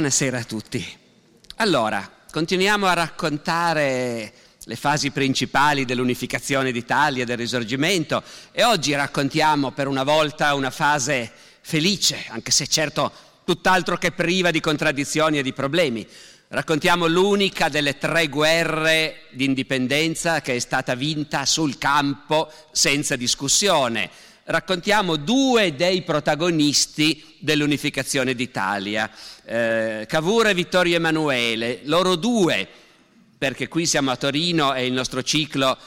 Buonasera a tutti. Allora, continuiamo a raccontare le fasi principali dell'unificazione d'Italia, del risorgimento e oggi raccontiamo per una volta una fase felice, anche se certo tutt'altro che priva di contraddizioni e di problemi. Raccontiamo l'unica delle tre guerre di indipendenza che è stata vinta sul campo senza discussione raccontiamo due dei protagonisti dell'unificazione d'Italia, eh, Cavour e Vittorio Emanuele, loro due, perché qui siamo a Torino e il nostro ciclo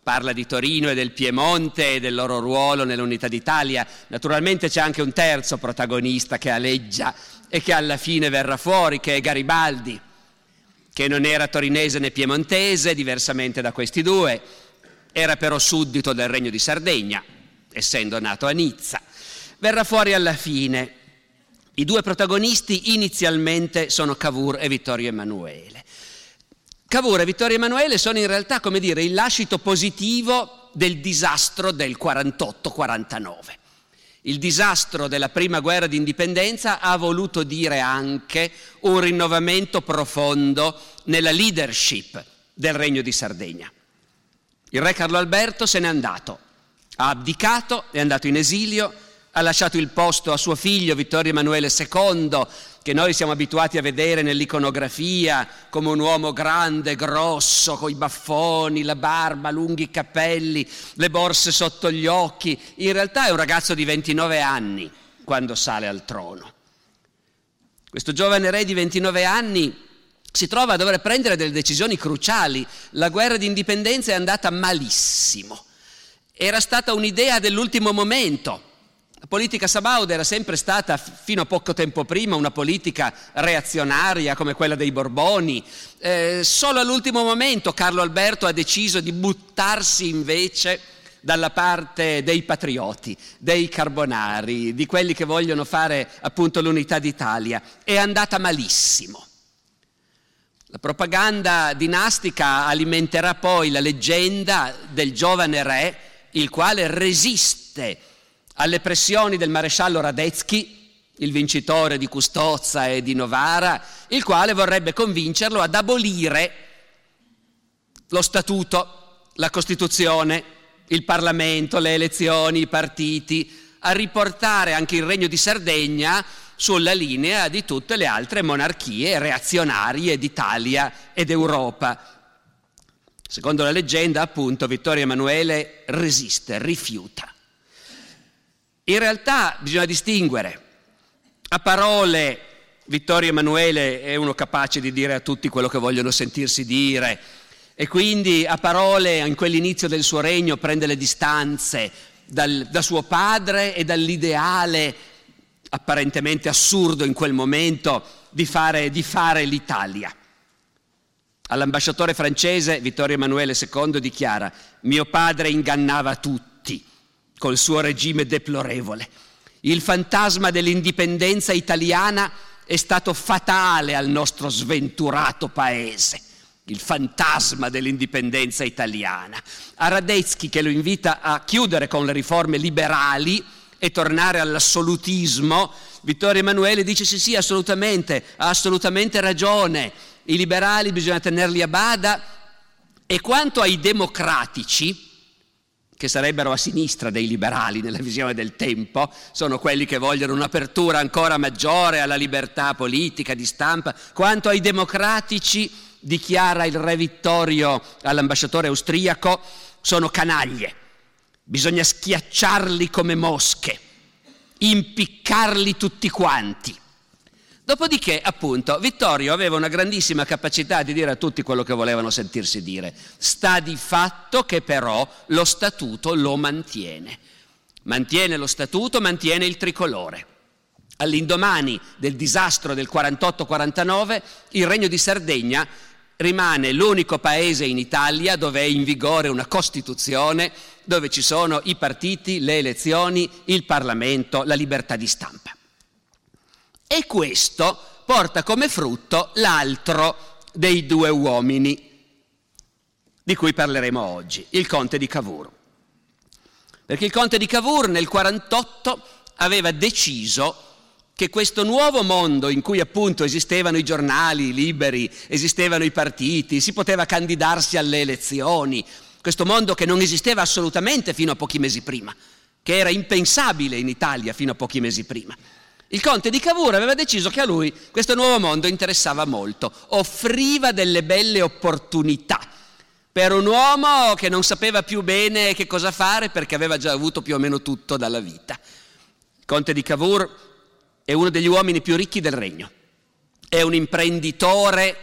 parla di Torino e del Piemonte e del loro ruolo nell'unità d'Italia. Naturalmente c'è anche un terzo protagonista che aleggia e che alla fine verrà fuori, che è Garibaldi, che non era torinese né piemontese, diversamente da questi due, era però suddito del Regno di Sardegna, essendo nato a Nizza. Verrà fuori alla fine. I due protagonisti inizialmente sono Cavour e Vittorio Emanuele. Cavour e Vittorio Emanuele sono in realtà, come dire, il lascito positivo del disastro del 48-49. Il disastro della prima guerra di indipendenza ha voluto dire anche un rinnovamento profondo nella leadership del Regno di Sardegna. Il re Carlo Alberto se n'è andato, ha abdicato, è andato in esilio, ha lasciato il posto a suo figlio Vittorio Emanuele II, che noi siamo abituati a vedere nell'iconografia come un uomo grande, grosso, coi baffoni, la barba, lunghi capelli, le borse sotto gli occhi. In realtà è un ragazzo di 29 anni quando sale al trono. Questo giovane re di 29 anni si trova a dover prendere delle decisioni cruciali. La guerra di indipendenza è andata malissimo era stata un'idea dell'ultimo momento. La politica Sabaud era sempre stata, fino a poco tempo prima, una politica reazionaria come quella dei Borboni. Eh, solo all'ultimo momento Carlo Alberto ha deciso di buttarsi invece dalla parte dei patrioti, dei carbonari, di quelli che vogliono fare appunto l'unità d'Italia. È andata malissimo. La propaganda dinastica alimenterà poi la leggenda del giovane re il quale resiste alle pressioni del maresciallo Radetzky, il vincitore di Custozza e di Novara, il quale vorrebbe convincerlo ad abolire lo statuto, la Costituzione, il Parlamento, le elezioni, i partiti, a riportare anche il Regno di Sardegna sulla linea di tutte le altre monarchie reazionarie d'Italia ed Europa. Secondo la leggenda, appunto, Vittorio Emanuele resiste, rifiuta. In realtà bisogna distinguere. A parole Vittorio Emanuele è uno capace di dire a tutti quello che vogliono sentirsi dire e quindi a parole in quell'inizio del suo regno prende le distanze dal, da suo padre e dall'ideale apparentemente assurdo in quel momento di fare, di fare l'Italia. All'ambasciatore francese Vittorio Emanuele II dichiara mio padre ingannava tutti col suo regime deplorevole. Il fantasma dell'indipendenza italiana è stato fatale al nostro sventurato paese. Il fantasma dell'indipendenza italiana. A Radetzky che lo invita a chiudere con le riforme liberali e tornare all'assolutismo, Vittorio Emanuele dice sì sì assolutamente, ha assolutamente ragione i liberali bisogna tenerli a bada. E quanto ai democratici, che sarebbero a sinistra dei liberali nella visione del tempo, sono quelli che vogliono un'apertura ancora maggiore alla libertà politica di stampa, quanto ai democratici, dichiara il re Vittorio all'ambasciatore austriaco, sono canaglie, bisogna schiacciarli come mosche, impiccarli tutti quanti. Dopodiché, appunto, Vittorio aveva una grandissima capacità di dire a tutti quello che volevano sentirsi dire. Sta di fatto che però lo statuto lo mantiene. mantiene lo statuto, mantiene il tricolore. All'indomani del disastro del 48-49, il Regno di Sardegna rimane l'unico paese in Italia dove è in vigore una Costituzione, dove ci sono i partiti, le elezioni, il Parlamento, la libertà di stampa. E questo porta come frutto l'altro dei due uomini di cui parleremo oggi, il conte di Cavour. Perché il conte di Cavour nel 1948 aveva deciso che questo nuovo mondo in cui appunto esistevano i giornali liberi, esistevano i partiti, si poteva candidarsi alle elezioni, questo mondo che non esisteva assolutamente fino a pochi mesi prima, che era impensabile in Italia fino a pochi mesi prima. Il conte di Cavour aveva deciso che a lui questo nuovo mondo interessava molto, offriva delle belle opportunità per un uomo che non sapeva più bene che cosa fare perché aveva già avuto più o meno tutto dalla vita. Il conte di Cavour è uno degli uomini più ricchi del regno, è un imprenditore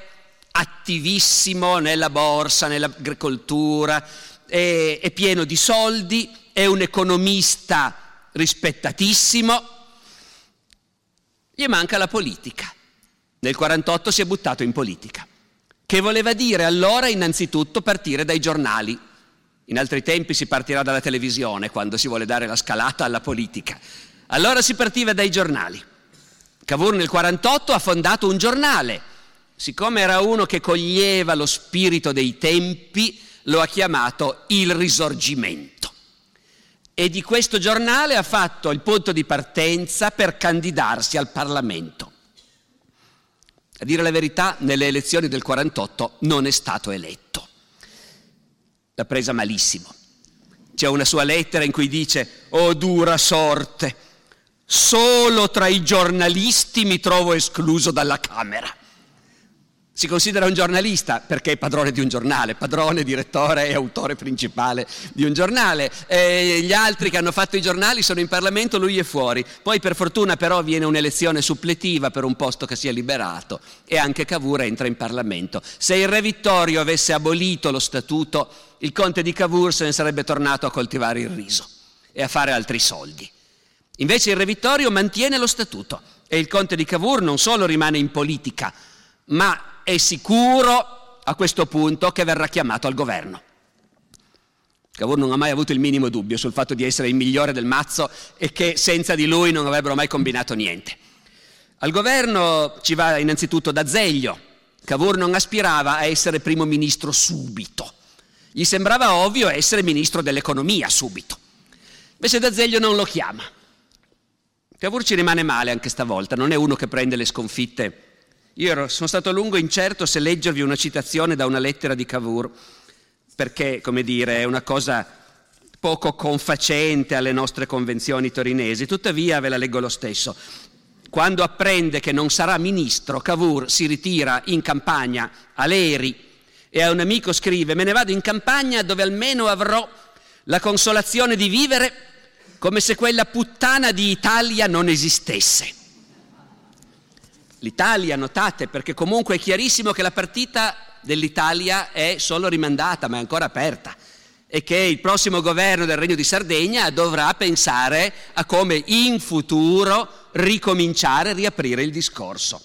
attivissimo nella borsa, nell'agricoltura, è, è pieno di soldi, è un economista rispettatissimo, gli manca la politica. Nel 1948 si è buttato in politica, che voleva dire allora innanzitutto partire dai giornali. In altri tempi si partirà dalla televisione quando si vuole dare la scalata alla politica. Allora si partiva dai giornali. Cavour nel 1948 ha fondato un giornale. Siccome era uno che coglieva lo spirito dei tempi, lo ha chiamato Il Risorgimento. E di questo giornale ha fatto il punto di partenza per candidarsi al Parlamento. A dire la verità, nelle elezioni del 48 non è stato eletto. L'ha presa malissimo. C'è una sua lettera in cui dice, oh dura sorte, Solo tra i giornalisti mi trovo escluso dalla Camera. Si considera un giornalista perché è padrone di un giornale, padrone, direttore e autore principale di un giornale. E gli altri che hanno fatto i giornali sono in Parlamento, lui è fuori. Poi per fortuna però viene un'elezione suppletiva per un posto che si è liberato e anche Cavour entra in Parlamento. Se il re Vittorio avesse abolito lo statuto, il conte di Cavour se ne sarebbe tornato a coltivare il riso e a fare altri soldi. Invece il Re Vittorio mantiene lo statuto e il conte di Cavour non solo rimane in politica, ma è sicuro a questo punto che verrà chiamato al governo. Cavour non ha mai avuto il minimo dubbio sul fatto di essere il migliore del mazzo e che senza di lui non avrebbero mai combinato niente. Al governo ci va innanzitutto D'Azeglio. Cavour non aspirava a essere primo ministro subito. Gli sembrava ovvio essere ministro dell'economia subito. Invece D'Azeglio non lo chiama. Cavour ci rimane male anche stavolta, non è uno che prende le sconfitte. Io ero, sono stato a lungo incerto se leggervi una citazione da una lettera di Cavour, perché, come dire, è una cosa poco confacente alle nostre convenzioni torinesi, tuttavia ve la leggo lo stesso. Quando apprende che non sarà ministro, Cavour si ritira in campagna a Leri e a un amico scrive me ne vado in campagna dove almeno avrò la consolazione di vivere come se quella puttana di Italia non esistesse. L'Italia, notate, perché comunque è chiarissimo che la partita dell'Italia è solo rimandata, ma è ancora aperta e che il prossimo governo del Regno di Sardegna dovrà pensare a come in futuro ricominciare, riaprire il discorso.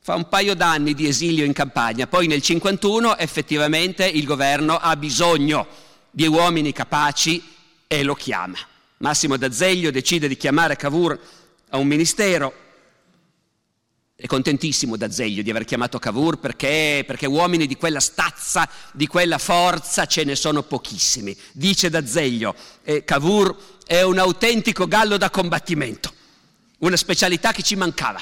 Fa un paio d'anni di esilio in campagna, poi nel 1951 effettivamente il governo ha bisogno di uomini capaci e lo chiama. Massimo D'Azeglio decide di chiamare Cavour a un ministero. È contentissimo D'Azeglio di aver chiamato Cavour perché, perché uomini di quella stazza, di quella forza ce ne sono pochissimi. Dice D'Azeglio, eh, Cavour è un autentico gallo da combattimento, una specialità che ci mancava.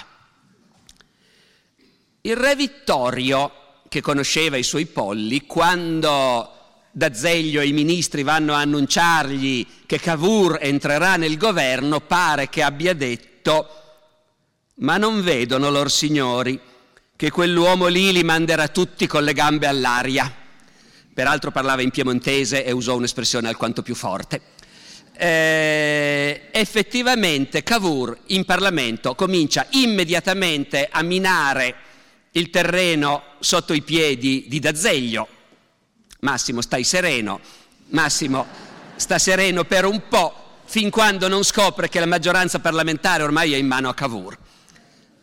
Il re Vittorio, che conosceva i suoi polli, quando D'Azeglio e i ministri vanno a annunciargli che Cavour entrerà nel governo, pare che abbia detto ma non vedono lor signori che quell'uomo lì li manderà tutti con le gambe all'aria. Peraltro parlava in piemontese e usò un'espressione alquanto più forte. Eh, effettivamente Cavour in Parlamento comincia immediatamente a minare il terreno sotto i piedi di D'Azeglio, Massimo stai sereno, Massimo sta sereno per un po' fin quando non scopre che la maggioranza parlamentare ormai è in mano a Cavour.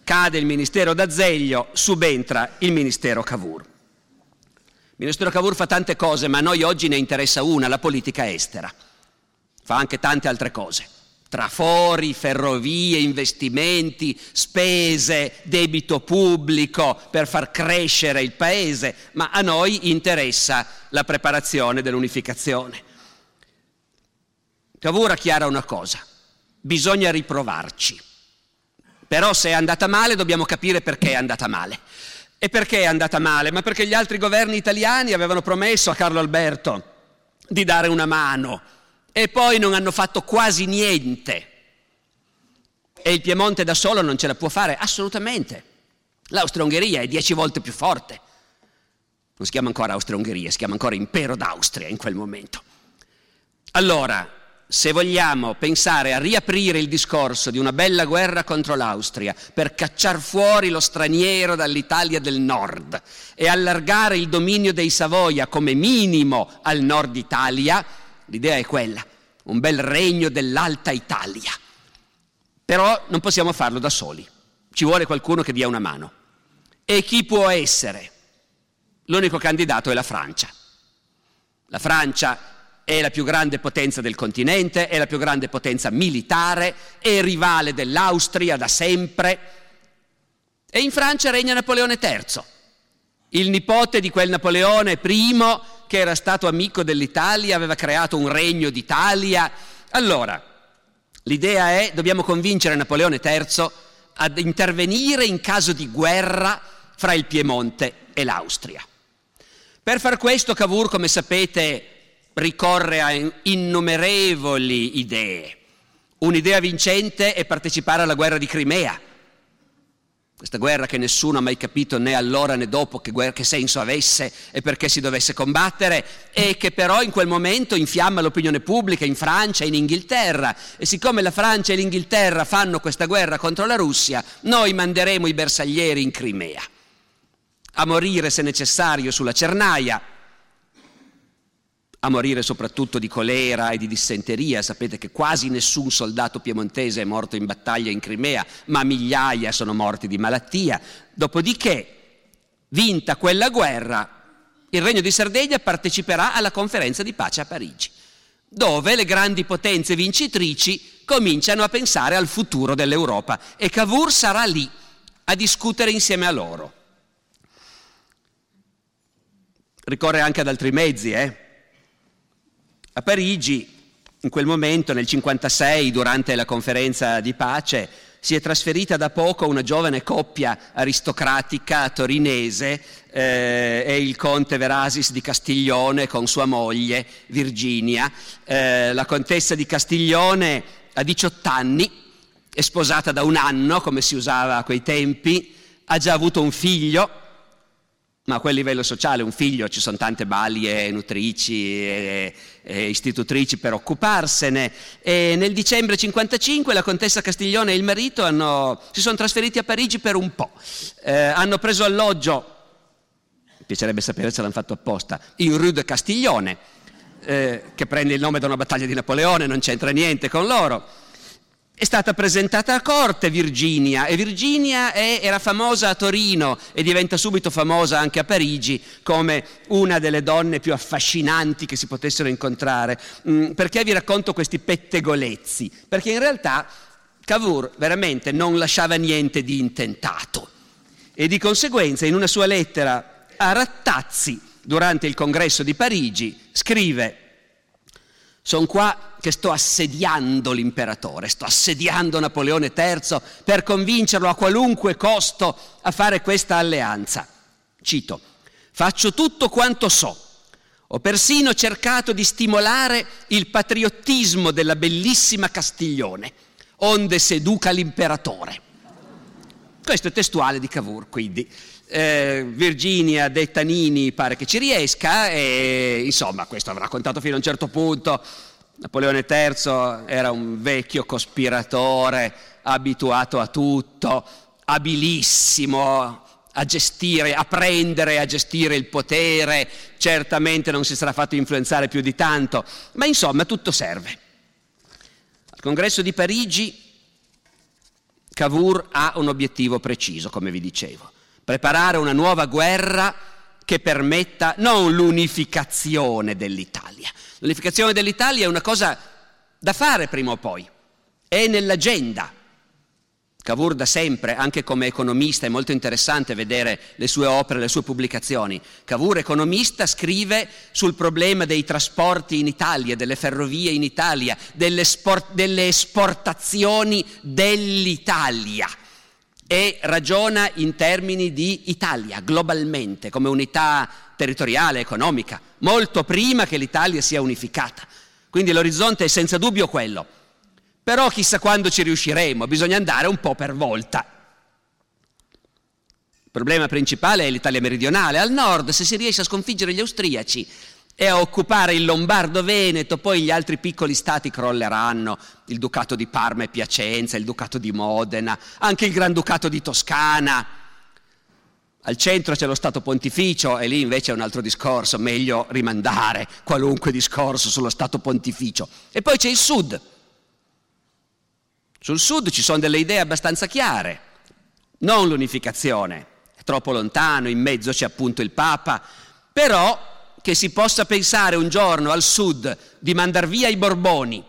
Cade il ministero d'Azeglio, subentra il ministero Cavour. Il ministero Cavour fa tante cose, ma a noi oggi ne interessa una, la politica estera. Fa anche tante altre cose trafori, ferrovie, investimenti, spese, debito pubblico per far crescere il paese, ma a noi interessa la preparazione dell'unificazione. Cavour chiara una cosa, bisogna riprovarci, però se è andata male dobbiamo capire perché è andata male. E perché è andata male? Ma perché gli altri governi italiani avevano promesso a Carlo Alberto di dare una mano, e poi non hanno fatto quasi niente. E il Piemonte da solo non ce la può fare? Assolutamente. L'Austria-Ungheria è dieci volte più forte. Non si chiama ancora Austria-Ungheria, si chiama ancora Impero d'Austria in quel momento. Allora, se vogliamo pensare a riaprire il discorso di una bella guerra contro l'Austria per cacciar fuori lo straniero dall'Italia del nord e allargare il dominio dei Savoia come minimo al nord Italia, L'idea è quella, un bel regno dell'Alta Italia. Però non possiamo farlo da soli, ci vuole qualcuno che dia una mano. E chi può essere? L'unico candidato è la Francia. La Francia è la più grande potenza del continente, è la più grande potenza militare, è rivale dell'Austria da sempre. E in Francia regna Napoleone III, il nipote di quel Napoleone I che era stato amico dell'Italia, aveva creato un regno d'Italia. Allora, l'idea è dobbiamo convincere Napoleone III ad intervenire in caso di guerra fra il Piemonte e l'Austria. Per far questo Cavour, come sapete, ricorre a innumerevoli idee. Un'idea vincente è partecipare alla guerra di Crimea. Questa guerra che nessuno ha mai capito né allora né dopo che, guerra, che, senso avesse e perché si dovesse combattere e che però in quel momento infiamma l'opinione pubblica in Francia e in Inghilterra. E siccome la Francia e l'Inghilterra fanno questa guerra contro la Russia, noi manderemo i bersaglieri in Crimea. A morire se necessario sulla Cernaia a morire soprattutto di colera e di dissenteria. Sapete che quasi nessun soldato piemontese è morto in battaglia in Crimea, ma migliaia sono morti di malattia. Dopodiché, vinta quella guerra, il Regno di Sardegna parteciperà alla conferenza di pace a Parigi, dove le grandi potenze vincitrici cominciano a pensare al futuro dell'Europa e Cavour sarà lì a discutere insieme a loro. Ricorre anche ad altri mezzi, eh? A Parigi, in quel momento, nel 1956, durante la conferenza di pace, si è trasferita da poco una giovane coppia aristocratica torinese, eh, il conte Verasis di Castiglione con sua moglie Virginia. Eh, la contessa di Castiglione ha 18 anni, è sposata da un anno, come si usava a quei tempi, ha già avuto un figlio, ma a quel livello sociale un figlio ci sono tante balie, nutrici e, e istitutrici per occuparsene. E nel dicembre 55 la contessa Castiglione e il marito hanno, si sono trasferiti a Parigi per un po'. Eh, hanno preso alloggio, mi piacerebbe sapere se l'hanno fatto apposta, in Rue de Castiglione, eh, che prende il nome da una battaglia di Napoleone, non c'entra niente con loro è stata presentata a corte Virginia e Virginia è, era famosa a Torino e diventa subito famosa anche a Parigi come una delle donne più affascinanti che si potessero incontrare. Mm, perché vi racconto questi pettegolezzi? Perché in realtà Cavour veramente non lasciava niente di intentato e di conseguenza in una sua lettera a Rattazzi durante il congresso di Parigi scrive sono qua che sto assediando l'imperatore, sto assediando Napoleone III per convincerlo a qualunque costo a fare questa alleanza. Cito, faccio tutto quanto so. Ho persino cercato di stimolare il patriottismo della bellissima Castiglione, onde seduca l'imperatore. Questo è testuale di Cavour, quindi. Eh, Virginia De Tanini pare che ci riesca e insomma questo avrà raccontato fino a un certo punto. Napoleone III era un vecchio cospiratore abituato a tutto, abilissimo a gestire, a prendere, a gestire il potere, certamente non si sarà fatto influenzare più di tanto, ma insomma tutto serve. Al congresso di Parigi Cavour ha un obiettivo preciso, come vi dicevo, preparare una nuova guerra che permetta non l'unificazione dell'Italia. L'unificazione dell'Italia è una cosa da fare prima o poi, è nell'agenda. Cavour da sempre, anche come economista, è molto interessante vedere le sue opere, le sue pubblicazioni. Cavour, economista, scrive sul problema dei trasporti in Italia, delle ferrovie in Italia, delle, sport, delle esportazioni dell'Italia e ragiona in termini di Italia, globalmente, come unità territoriale, economica, molto prima che l'Italia sia unificata. Quindi l'orizzonte è senza dubbio quello. Però chissà quando ci riusciremo, bisogna andare un po' per volta. Il problema principale è l'Italia meridionale. Al nord, se si riesce a sconfiggere gli austriaci e a occupare il Lombardo-Veneto, poi gli altri piccoli stati crolleranno, il Ducato di Parma e Piacenza, il Ducato di Modena, anche il Granducato di Toscana. Al centro c'è lo Stato pontificio e lì invece è un altro discorso, meglio rimandare qualunque discorso sullo Stato pontificio. E poi c'è il Sud. Sul Sud ci sono delle idee abbastanza chiare, non l'unificazione, è troppo lontano, in mezzo c'è appunto il Papa, però che si possa pensare un giorno al Sud di mandar via i Borboni,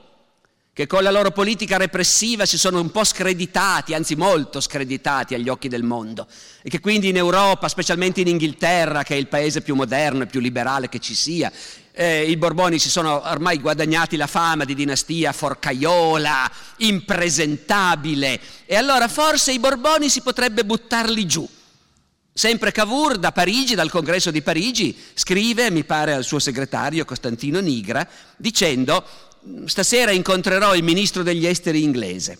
che con la loro politica repressiva si sono un po' screditati, anzi molto screditati agli occhi del mondo, e che quindi in Europa, specialmente in Inghilterra, che è il paese più moderno e più liberale che ci sia, eh, i Borboni si sono ormai guadagnati la fama di dinastia forcaiola, impresentabile, e allora forse i Borboni si potrebbe buttarli giù. Sempre Cavour da Parigi, dal congresso di Parigi, scrive, mi pare al suo segretario Costantino Nigra, dicendo stasera incontrerò il ministro degli esteri inglese.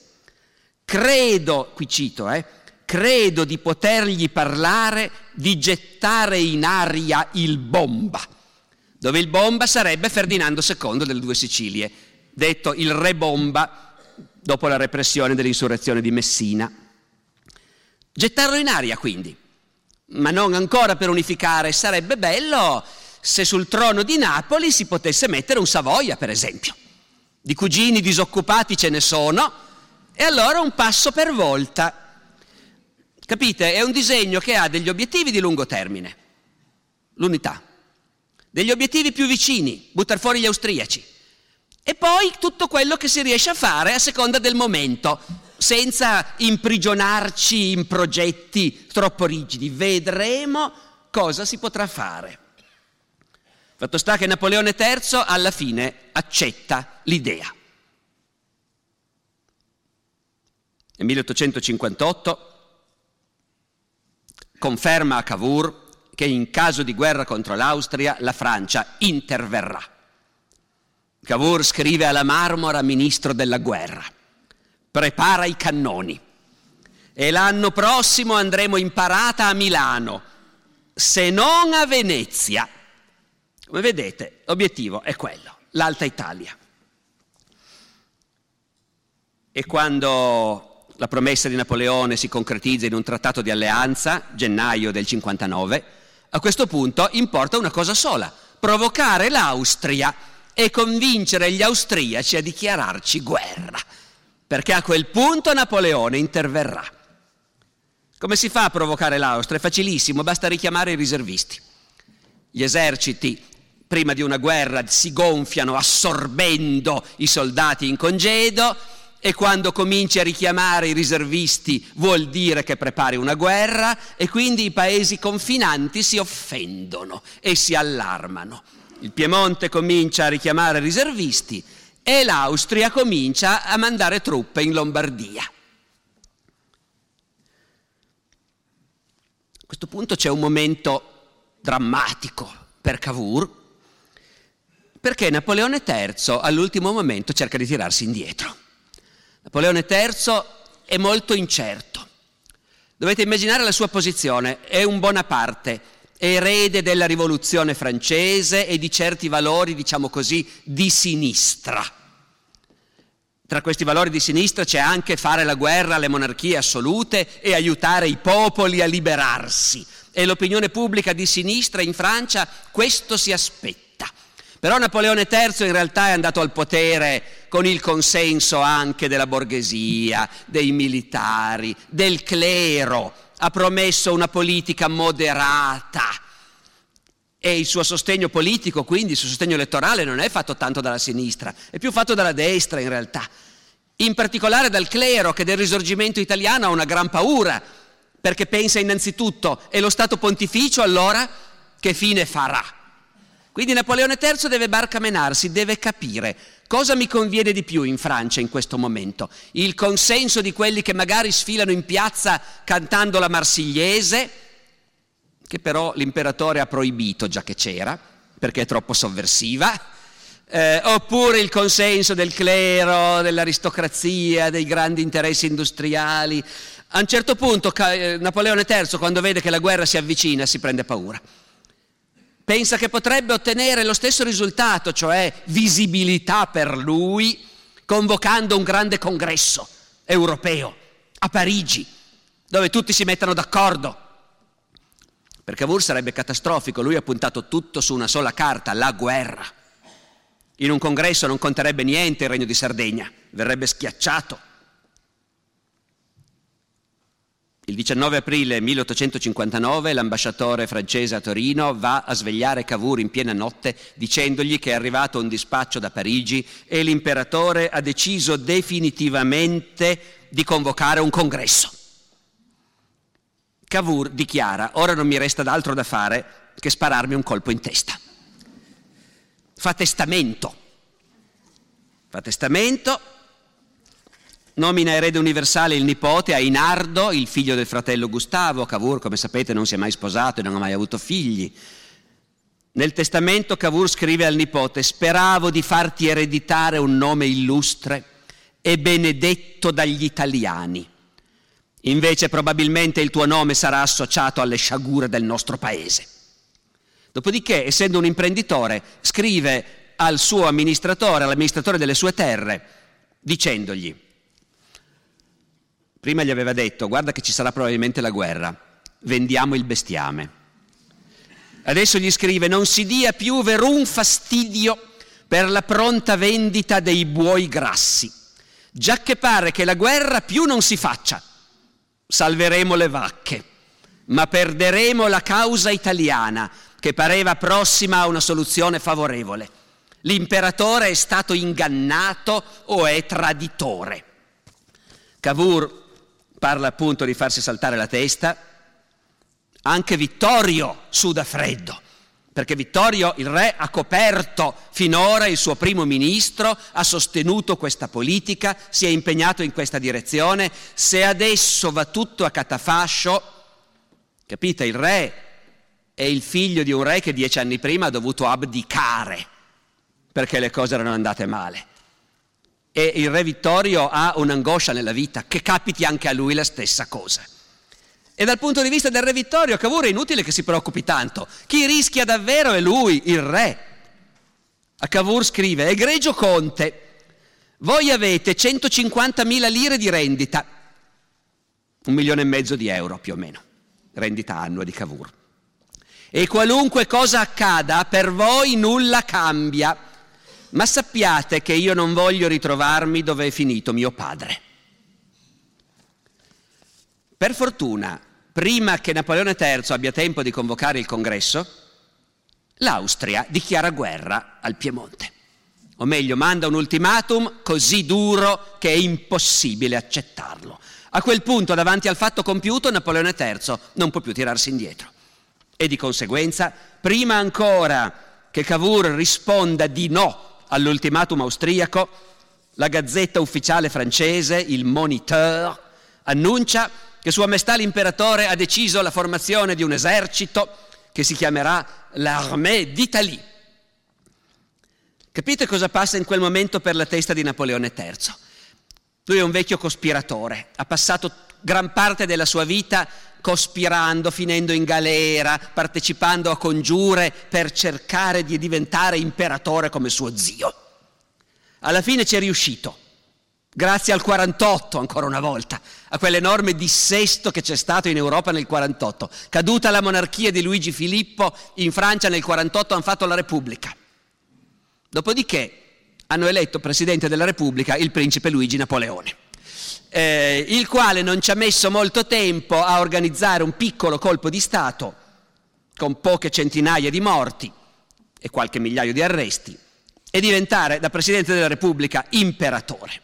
Credo, qui cito, eh, credo di potergli parlare di gettare in aria il bomba, dove il bomba sarebbe Ferdinando II delle due Sicilie, detto il re bomba dopo la repressione dell'insurrezione di Messina. Gettarlo in aria quindi, ma non ancora per unificare, sarebbe bello se sul trono di Napoli si potesse mettere un Savoia, per esempio. Di cugini disoccupati ce ne sono, e allora un passo per volta. Capite? È un disegno che ha degli obiettivi di lungo termine, l'unità, degli obiettivi più vicini, buttare fuori gli austriaci, e poi tutto quello che si riesce a fare a seconda del momento, senza imprigionarci in progetti troppo rigidi. Vedremo cosa si potrà fare. Fatto sta che Napoleone III alla fine accetta l'idea. Nel 1858 conferma a Cavour che in caso di guerra contro l'Austria la Francia interverrà. Cavour scrive alla Marmora, ministro della guerra, prepara i cannoni. E l'anno prossimo andremo in parata a Milano, se non a Venezia. Come vedete, l'obiettivo è quello, l'Alta Italia. E quando la promessa di Napoleone si concretizza in un trattato di alleanza, gennaio del 59, a questo punto importa una cosa sola, provocare l'Austria e convincere gli austriaci a dichiararci guerra, perché a quel punto Napoleone interverrà. Come si fa a provocare l'Austria? È facilissimo, basta richiamare i riservisti. Gli eserciti prima di una guerra si gonfiano assorbendo i soldati in congedo e quando cominci a richiamare i riservisti vuol dire che prepari una guerra e quindi i paesi confinanti si offendono e si allarmano. Il Piemonte comincia a richiamare riservisti e l'Austria comincia a mandare truppe in Lombardia. A questo punto c'è un momento drammatico per Cavour perché Napoleone III all'ultimo momento cerca di tirarsi indietro. Napoleone III è molto incerto. Dovete immaginare la sua posizione, è un Bonaparte, erede della rivoluzione francese e di certi valori, diciamo così, di sinistra. Tra questi valori di sinistra c'è anche fare la guerra alle monarchie assolute e aiutare i popoli a liberarsi. E l'opinione pubblica di sinistra in Francia questo si aspetta. Però Napoleone III in realtà è andato al potere con il consenso anche della borghesia, dei militari, del clero. Ha promesso una politica moderata. E il suo sostegno politico, quindi il suo sostegno elettorale, non è fatto tanto dalla sinistra, è più fatto dalla destra in realtà. In particolare dal clero che del risorgimento italiano ha una gran paura, perché pensa innanzitutto, e lo Stato pontificio allora che fine farà? Quindi Napoleone III deve barcamenarsi, deve capire cosa mi conviene di più in Francia in questo momento. Il consenso di quelli che magari sfilano in piazza cantando la marsigliese, che però l'imperatore ha proibito già che c'era, perché è troppo sovversiva, eh, oppure il consenso del clero, dell'aristocrazia, dei grandi interessi industriali. A un certo punto eh, Napoleone III, quando vede che la guerra si avvicina, si prende paura pensa che potrebbe ottenere lo stesso risultato, cioè visibilità per lui, convocando un grande congresso europeo a Parigi, dove tutti si mettano d'accordo. Per Cavour sarebbe catastrofico, lui ha puntato tutto su una sola carta, la guerra. In un congresso non conterebbe niente il regno di Sardegna, verrebbe schiacciato. Il 19 aprile 1859 l'ambasciatore francese a Torino va a svegliare Cavour in piena notte dicendogli che è arrivato un dispaccio da Parigi e l'imperatore ha deciso definitivamente di convocare un congresso. Cavour dichiara, ora non mi resta d'altro da fare che spararmi un colpo in testa. Fa testamento. Fa testamento Nomina erede universale il nipote Ainardo, il figlio del fratello Gustavo. Cavour, come sapete, non si è mai sposato e non ha mai avuto figli. Nel testamento Cavour scrive al nipote, speravo di farti ereditare un nome illustre e benedetto dagli italiani. Invece probabilmente il tuo nome sarà associato alle sciagure del nostro paese. Dopodiché, essendo un imprenditore, scrive al suo amministratore, all'amministratore delle sue terre, dicendogli, Prima gli aveva detto, guarda che ci sarà probabilmente la guerra, vendiamo il bestiame. Adesso gli scrive, non si dia più verun fastidio per la pronta vendita dei buoi grassi, già che pare che la guerra più non si faccia. Salveremo le vacche, ma perderemo la causa italiana, che pareva prossima a una soluzione favorevole. L'imperatore è stato ingannato o è traditore. Cavour parla appunto di farsi saltare la testa, anche Vittorio suda freddo, perché Vittorio, il re, ha coperto finora il suo primo ministro, ha sostenuto questa politica, si è impegnato in questa direzione. Se adesso va tutto a catafascio, capite, il re è il figlio di un re che dieci anni prima ha dovuto abdicare perché le cose erano andate male. E il re Vittorio ha un'angoscia nella vita, che capiti anche a lui la stessa cosa. E dal punto di vista del re Vittorio, Cavour è inutile che si preoccupi tanto. Chi rischia davvero è lui, il re. A Cavour scrive, egregio conte, voi avete 150.000 lire di rendita, un milione e mezzo di euro più o meno, rendita annua di Cavour. E qualunque cosa accada, per voi nulla cambia ma sappiate che io non voglio ritrovarmi dove è finito mio padre. Per fortuna, prima che Napoleone III abbia tempo di convocare il congresso, l'Austria dichiara guerra al Piemonte. O meglio, manda un ultimatum così duro che è impossibile accettarlo. A quel punto, davanti al fatto compiuto, Napoleone III non può più tirarsi indietro. E di conseguenza, prima ancora che Cavour risponda di no all'ultimatum austriaco, la gazzetta ufficiale francese, il Moniteur, annuncia che Sua Maestà l'Imperatore ha deciso la formazione di un esercito che si chiamerà l'Armée d'Italie. Capite cosa passa in quel momento per la testa di Napoleone III? Lui è un vecchio cospiratore, ha passato gran parte della sua vita cospirando, finendo in galera, partecipando a congiure per cercare di diventare imperatore come suo zio. Alla fine ci è riuscito, grazie al 48 ancora una volta, a quell'enorme dissesto che c'è stato in Europa nel 48. Caduta la monarchia di Luigi Filippo, in Francia nel 48 hanno fatto la Repubblica. Dopodiché hanno eletto Presidente della Repubblica il principe Luigi Napoleone. Eh, il quale non ci ha messo molto tempo a organizzare un piccolo colpo di Stato con poche centinaia di morti e qualche migliaio di arresti e diventare da Presidente della Repubblica imperatore.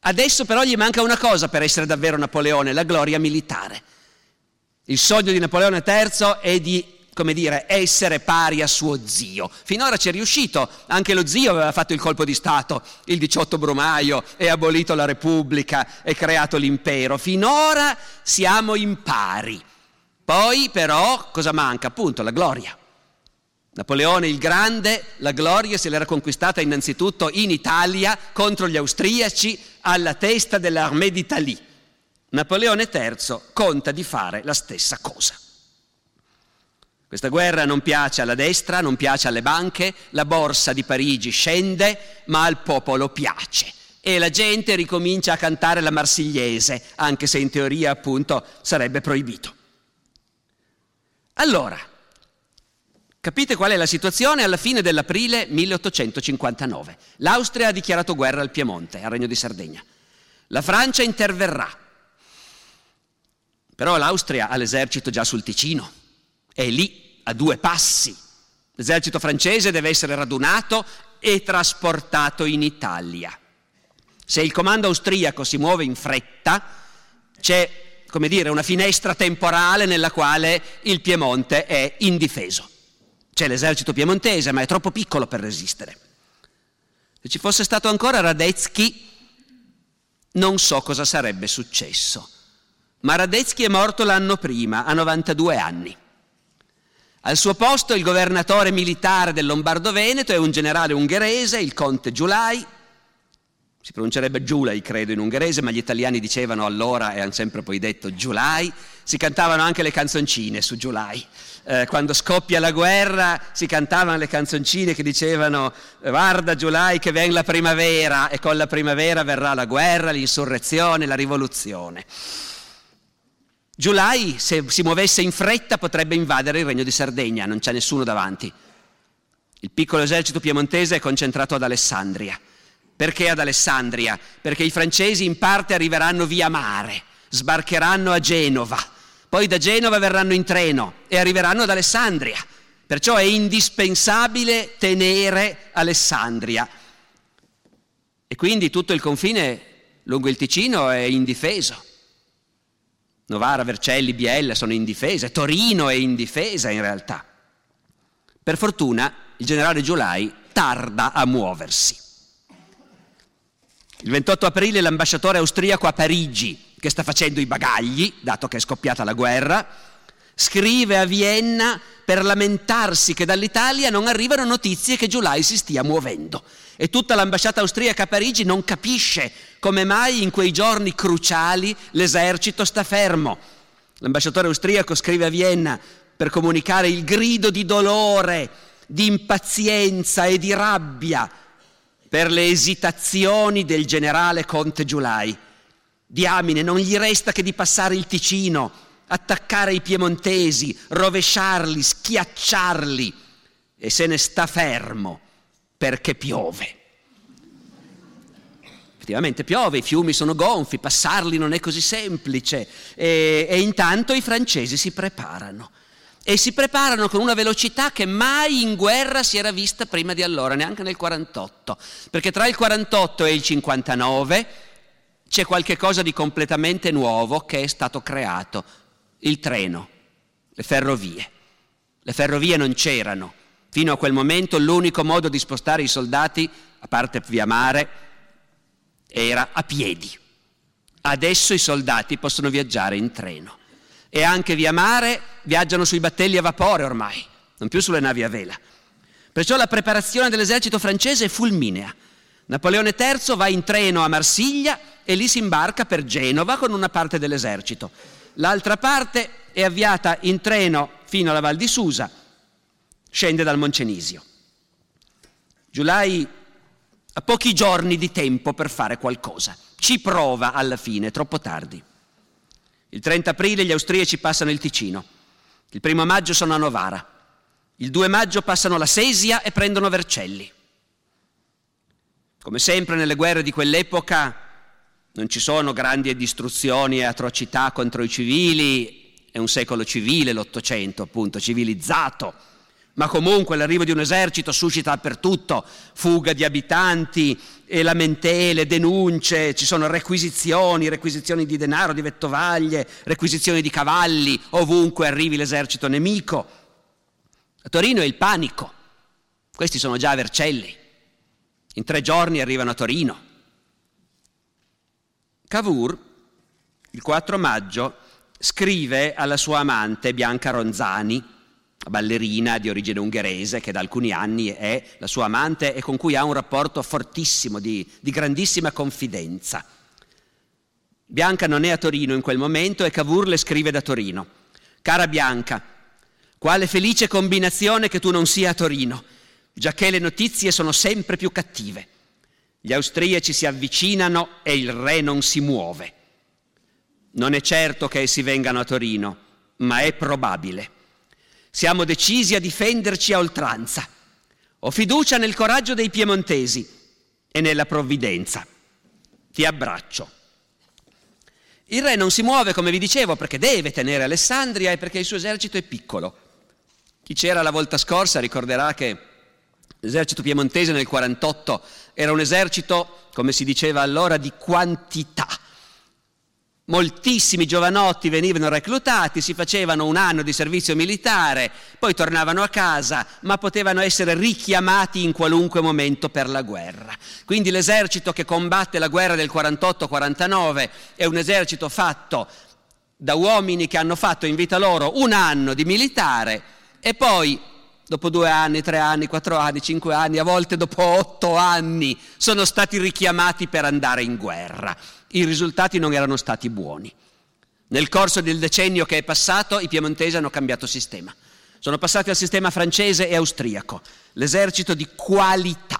Adesso però gli manca una cosa per essere davvero Napoleone, la gloria militare. Il sogno di Napoleone III è di, come dire, essere pari a suo zio. Finora ci è riuscito, anche lo zio aveva fatto il colpo di Stato il 18 Brumaio e abolito la Repubblica e creato l'impero. Finora siamo in pari. Poi però cosa manca? Appunto la gloria. Napoleone il Grande, la gloria se l'era conquistata innanzitutto in Italia contro gli austriaci alla testa dell'Armée d'Italie. Napoleone III conta di fare la stessa cosa. Questa guerra non piace alla destra, non piace alle banche, la borsa di Parigi scende, ma al popolo piace. E la gente ricomincia a cantare la marsigliese, anche se in teoria appunto sarebbe proibito. Allora, Capite qual è la situazione alla fine dell'aprile 1859? L'Austria ha dichiarato guerra al Piemonte, al Regno di Sardegna. La Francia interverrà. Però l'Austria ha l'esercito già sul Ticino, è lì, a due passi. L'esercito francese deve essere radunato e trasportato in Italia. Se il comando austriaco si muove in fretta, c'è, come dire, una finestra temporale nella quale il Piemonte è indifeso. C'è l'esercito piemontese, ma è troppo piccolo per resistere. Se ci fosse stato ancora Radetzky, non so cosa sarebbe successo. Ma Radetzky è morto l'anno prima, a 92 anni. Al suo posto il governatore militare del Lombardo-Veneto è un generale ungherese, il conte Giulai, si pronuncerebbe Giulai credo in ungherese, ma gli italiani dicevano allora e hanno sempre poi detto Giulai, si cantavano anche le canzoncine su Giulai. Eh, quando scoppia la guerra si cantavano le canzoncine che dicevano guarda Giulai che viene la primavera e con la primavera verrà la guerra, l'insurrezione, la rivoluzione. Giulai, se si muovesse in fretta, potrebbe invadere il regno di Sardegna, non c'è nessuno davanti. Il piccolo esercito piemontese è concentrato ad Alessandria. Perché ad Alessandria? Perché i francesi in parte arriveranno via mare, sbarcheranno a Genova poi da Genova verranno in treno e arriveranno ad Alessandria. Perciò è indispensabile tenere Alessandria. E quindi tutto il confine lungo il Ticino è indifeso. Novara, Vercelli, Biella sono indifese, Torino è indifesa in realtà. Per fortuna il generale Giulai tarda a muoversi. Il 28 aprile l'ambasciatore austriaco a Parigi che sta facendo i bagagli, dato che è scoppiata la guerra, scrive a Vienna per lamentarsi che dall'Italia non arrivano notizie che Giulai si stia muovendo. E tutta l'ambasciata austriaca a Parigi non capisce come mai in quei giorni cruciali l'esercito sta fermo. L'ambasciatore austriaco scrive a Vienna per comunicare il grido di dolore, di impazienza e di rabbia per le esitazioni del generale Conte Giulai Diamine, non gli resta che di passare il Ticino, attaccare i piemontesi, rovesciarli, schiacciarli. E se ne sta fermo perché piove. Effettivamente piove, i fiumi sono gonfi, passarli non è così semplice. E, e intanto i francesi si preparano. E si preparano con una velocità che mai in guerra si era vista prima di allora, neanche nel 48, perché tra il 48 e il 59 c'è qualche cosa di completamente nuovo che è stato creato, il treno, le ferrovie. Le ferrovie non c'erano. Fino a quel momento l'unico modo di spostare i soldati, a parte via mare, era a piedi. Adesso i soldati possono viaggiare in treno. E anche via mare viaggiano sui battelli a vapore ormai, non più sulle navi a vela. Perciò la preparazione dell'esercito francese è fulminea. Napoleone III va in treno a Marsiglia e lì si imbarca per Genova con una parte dell'esercito. L'altra parte è avviata in treno fino alla Val di Susa, scende dal Moncenisio. Giulai Ha pochi giorni di tempo per fare qualcosa. Ci prova alla fine, troppo tardi. Il 30 aprile gli austriaci passano il Ticino. Il primo maggio sono a Novara. Il 2 maggio passano la Sesia e prendono Vercelli. Come sempre nelle guerre di quell'epoca non ci sono grandi distruzioni e atrocità contro i civili, è un secolo civile l'Ottocento, appunto, civilizzato, ma comunque l'arrivo di un esercito suscita dappertutto fuga di abitanti, e lamentele, denunce, ci sono requisizioni, requisizioni di denaro, di vettovaglie, requisizioni di cavalli, ovunque arrivi l'esercito nemico. A Torino è il panico, questi sono già Vercelli, in tre giorni arrivano a Torino. Cavour, il 4 maggio, scrive alla sua amante Bianca Ronzani, ballerina di origine ungherese che da alcuni anni è la sua amante e con cui ha un rapporto fortissimo, di, di grandissima confidenza. Bianca non è a Torino in quel momento e Cavour le scrive da Torino. Cara Bianca, quale felice combinazione che tu non sia a Torino, giacché le notizie sono sempre più cattive. Gli austriaci si avvicinano e il re non si muove. Non è certo che essi vengano a Torino, ma è probabile. Siamo decisi a difenderci a oltranza. Ho fiducia nel coraggio dei piemontesi e nella provvidenza. Ti abbraccio. Il re non si muove, come vi dicevo, perché deve tenere Alessandria e perché il suo esercito è piccolo. Chi c'era la volta scorsa ricorderà che l'esercito piemontese nel 48 era un esercito, come si diceva allora, di quantità Moltissimi giovanotti venivano reclutati, si facevano un anno di servizio militare, poi tornavano a casa, ma potevano essere richiamati in qualunque momento per la guerra. Quindi l'esercito che combatte la guerra del 48-49 è un esercito fatto da uomini che hanno fatto in vita loro un anno di militare e poi dopo due anni, tre anni, quattro anni, cinque anni, a volte dopo otto anni, sono stati richiamati per andare in guerra i risultati non erano stati buoni. Nel corso del decennio che è passato i piemontesi hanno cambiato sistema. Sono passati al sistema francese e austriaco, l'esercito di qualità,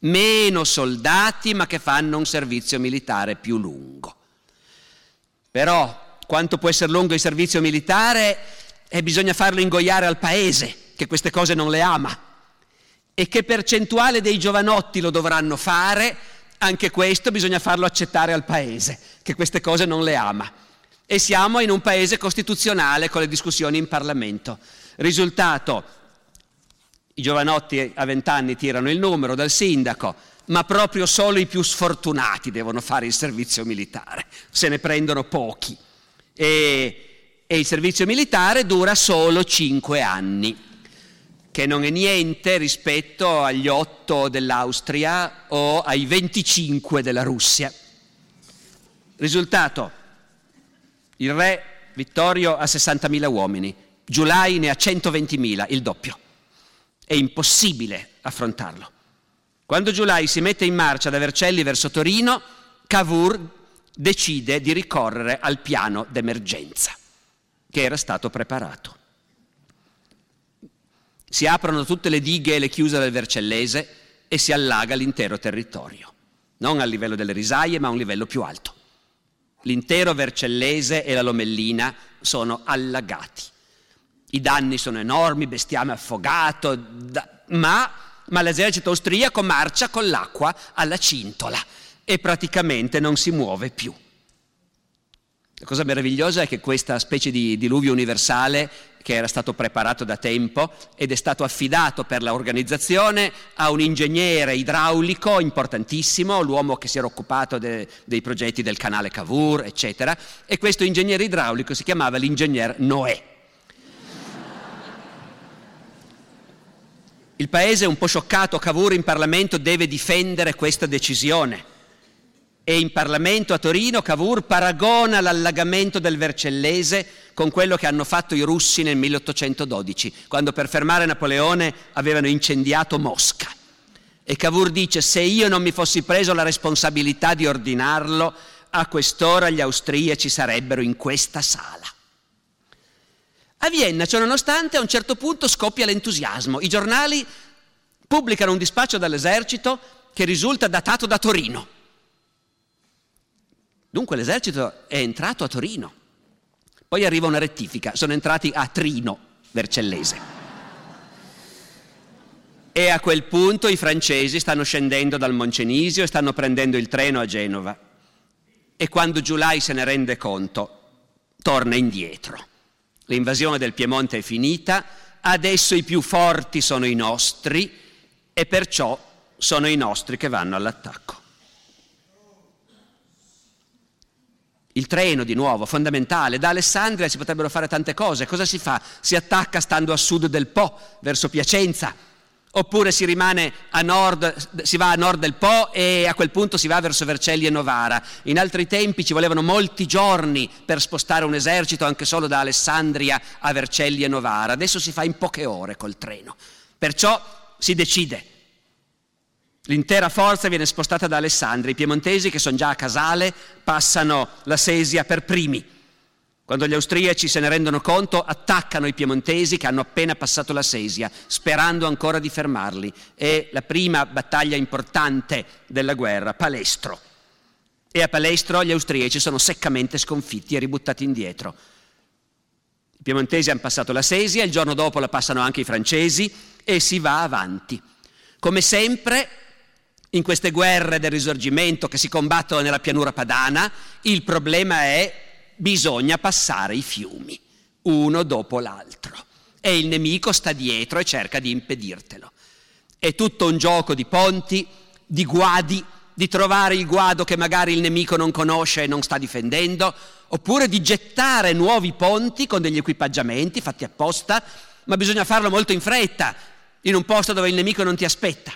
meno soldati ma che fanno un servizio militare più lungo. Però quanto può essere lungo il servizio militare eh, bisogna farlo ingoiare al paese, che queste cose non le ama. E che percentuale dei giovanotti lo dovranno fare anche questo bisogna farlo accettare al Paese, che queste cose non le ama. E siamo in un Paese costituzionale con le discussioni in Parlamento. Risultato, i giovanotti a vent'anni tirano il numero dal sindaco, ma proprio solo i più sfortunati devono fare il servizio militare, se ne prendono pochi. E, e il servizio militare dura solo cinque anni che non è niente rispetto agli 8 dell'Austria o ai 25 della Russia. Risultato, il re Vittorio ha 60.000 uomini, Giulai ne ha 120.000, il doppio. È impossibile affrontarlo. Quando Giulai si mette in marcia da Vercelli verso Torino, Cavour decide di ricorrere al piano d'emergenza che era stato preparato. Si aprono tutte le dighe e le chiuse del Vercellese e si allaga l'intero territorio, non a livello delle risaie ma a un livello più alto. L'intero Vercellese e la Lomellina sono allagati. I danni sono enormi, bestiame affogato, da, ma, ma l'esercito austriaco marcia con l'acqua alla cintola e praticamente non si muove più. La cosa meravigliosa è che questa specie di diluvio universale che era stato preparato da tempo ed è stato affidato per l'organizzazione a un ingegnere idraulico importantissimo, l'uomo che si era occupato de, dei progetti del canale Cavour, eccetera, e questo ingegnere idraulico si chiamava l'ingegner Noè. Il paese, un po' scioccato, Cavour in Parlamento deve difendere questa decisione e in Parlamento a Torino Cavour paragona l'allagamento del Vercellese con quello che hanno fatto i russi nel 1812, quando per fermare Napoleone avevano incendiato Mosca. E Cavour dice, se io non mi fossi preso la responsabilità di ordinarlo, a quest'ora gli austriaci sarebbero in questa sala. A Vienna, ciononostante, a un certo punto scoppia l'entusiasmo. I giornali pubblicano un dispaccio dall'esercito che risulta datato da Torino. Dunque l'esercito è entrato a Torino. Poi arriva una rettifica, sono entrati a Trino, Vercellese. E a quel punto i francesi stanno scendendo dal Moncenisio e stanno prendendo il treno a Genova. E quando Giulai se ne rende conto, torna indietro. L'invasione del Piemonte è finita, adesso i più forti sono i nostri e perciò sono i nostri che vanno all'attacco. Il treno, di nuovo, fondamentale. Da Alessandria si potrebbero fare tante cose. Cosa si fa? Si attacca stando a sud del Po, verso Piacenza Oppure si rimane a nord, si va a nord del Po e a quel punto si va verso Vercelli e Novara. In altri tempi ci volevano molti giorni per spostare un esercito anche solo da Alessandria a Vercelli e Novara. Adesso si fa in poche ore col treno. Perciò si decide. L'intera forza viene spostata da Alessandria. I piemontesi che sono già a Casale passano la Sesia per primi. Quando gli austriaci se ne rendono conto, attaccano i piemontesi che hanno appena passato la Sesia, sperando ancora di fermarli. È la prima battaglia importante della guerra, Palestro. E a Palestro gli austriaci sono seccamente sconfitti e ributtati indietro. I piemontesi hanno passato la Sesia, il giorno dopo la passano anche i francesi e si va avanti. Come sempre, in queste guerre del risorgimento che si combattono nella pianura padana, il problema è bisogna passare i fiumi, uno dopo l'altro. E il nemico sta dietro e cerca di impedirtelo. È tutto un gioco di ponti, di guadi, di trovare il guado che magari il nemico non conosce e non sta difendendo, oppure di gettare nuovi ponti con degli equipaggiamenti fatti apposta, ma bisogna farlo molto in fretta, in un posto dove il nemico non ti aspetta.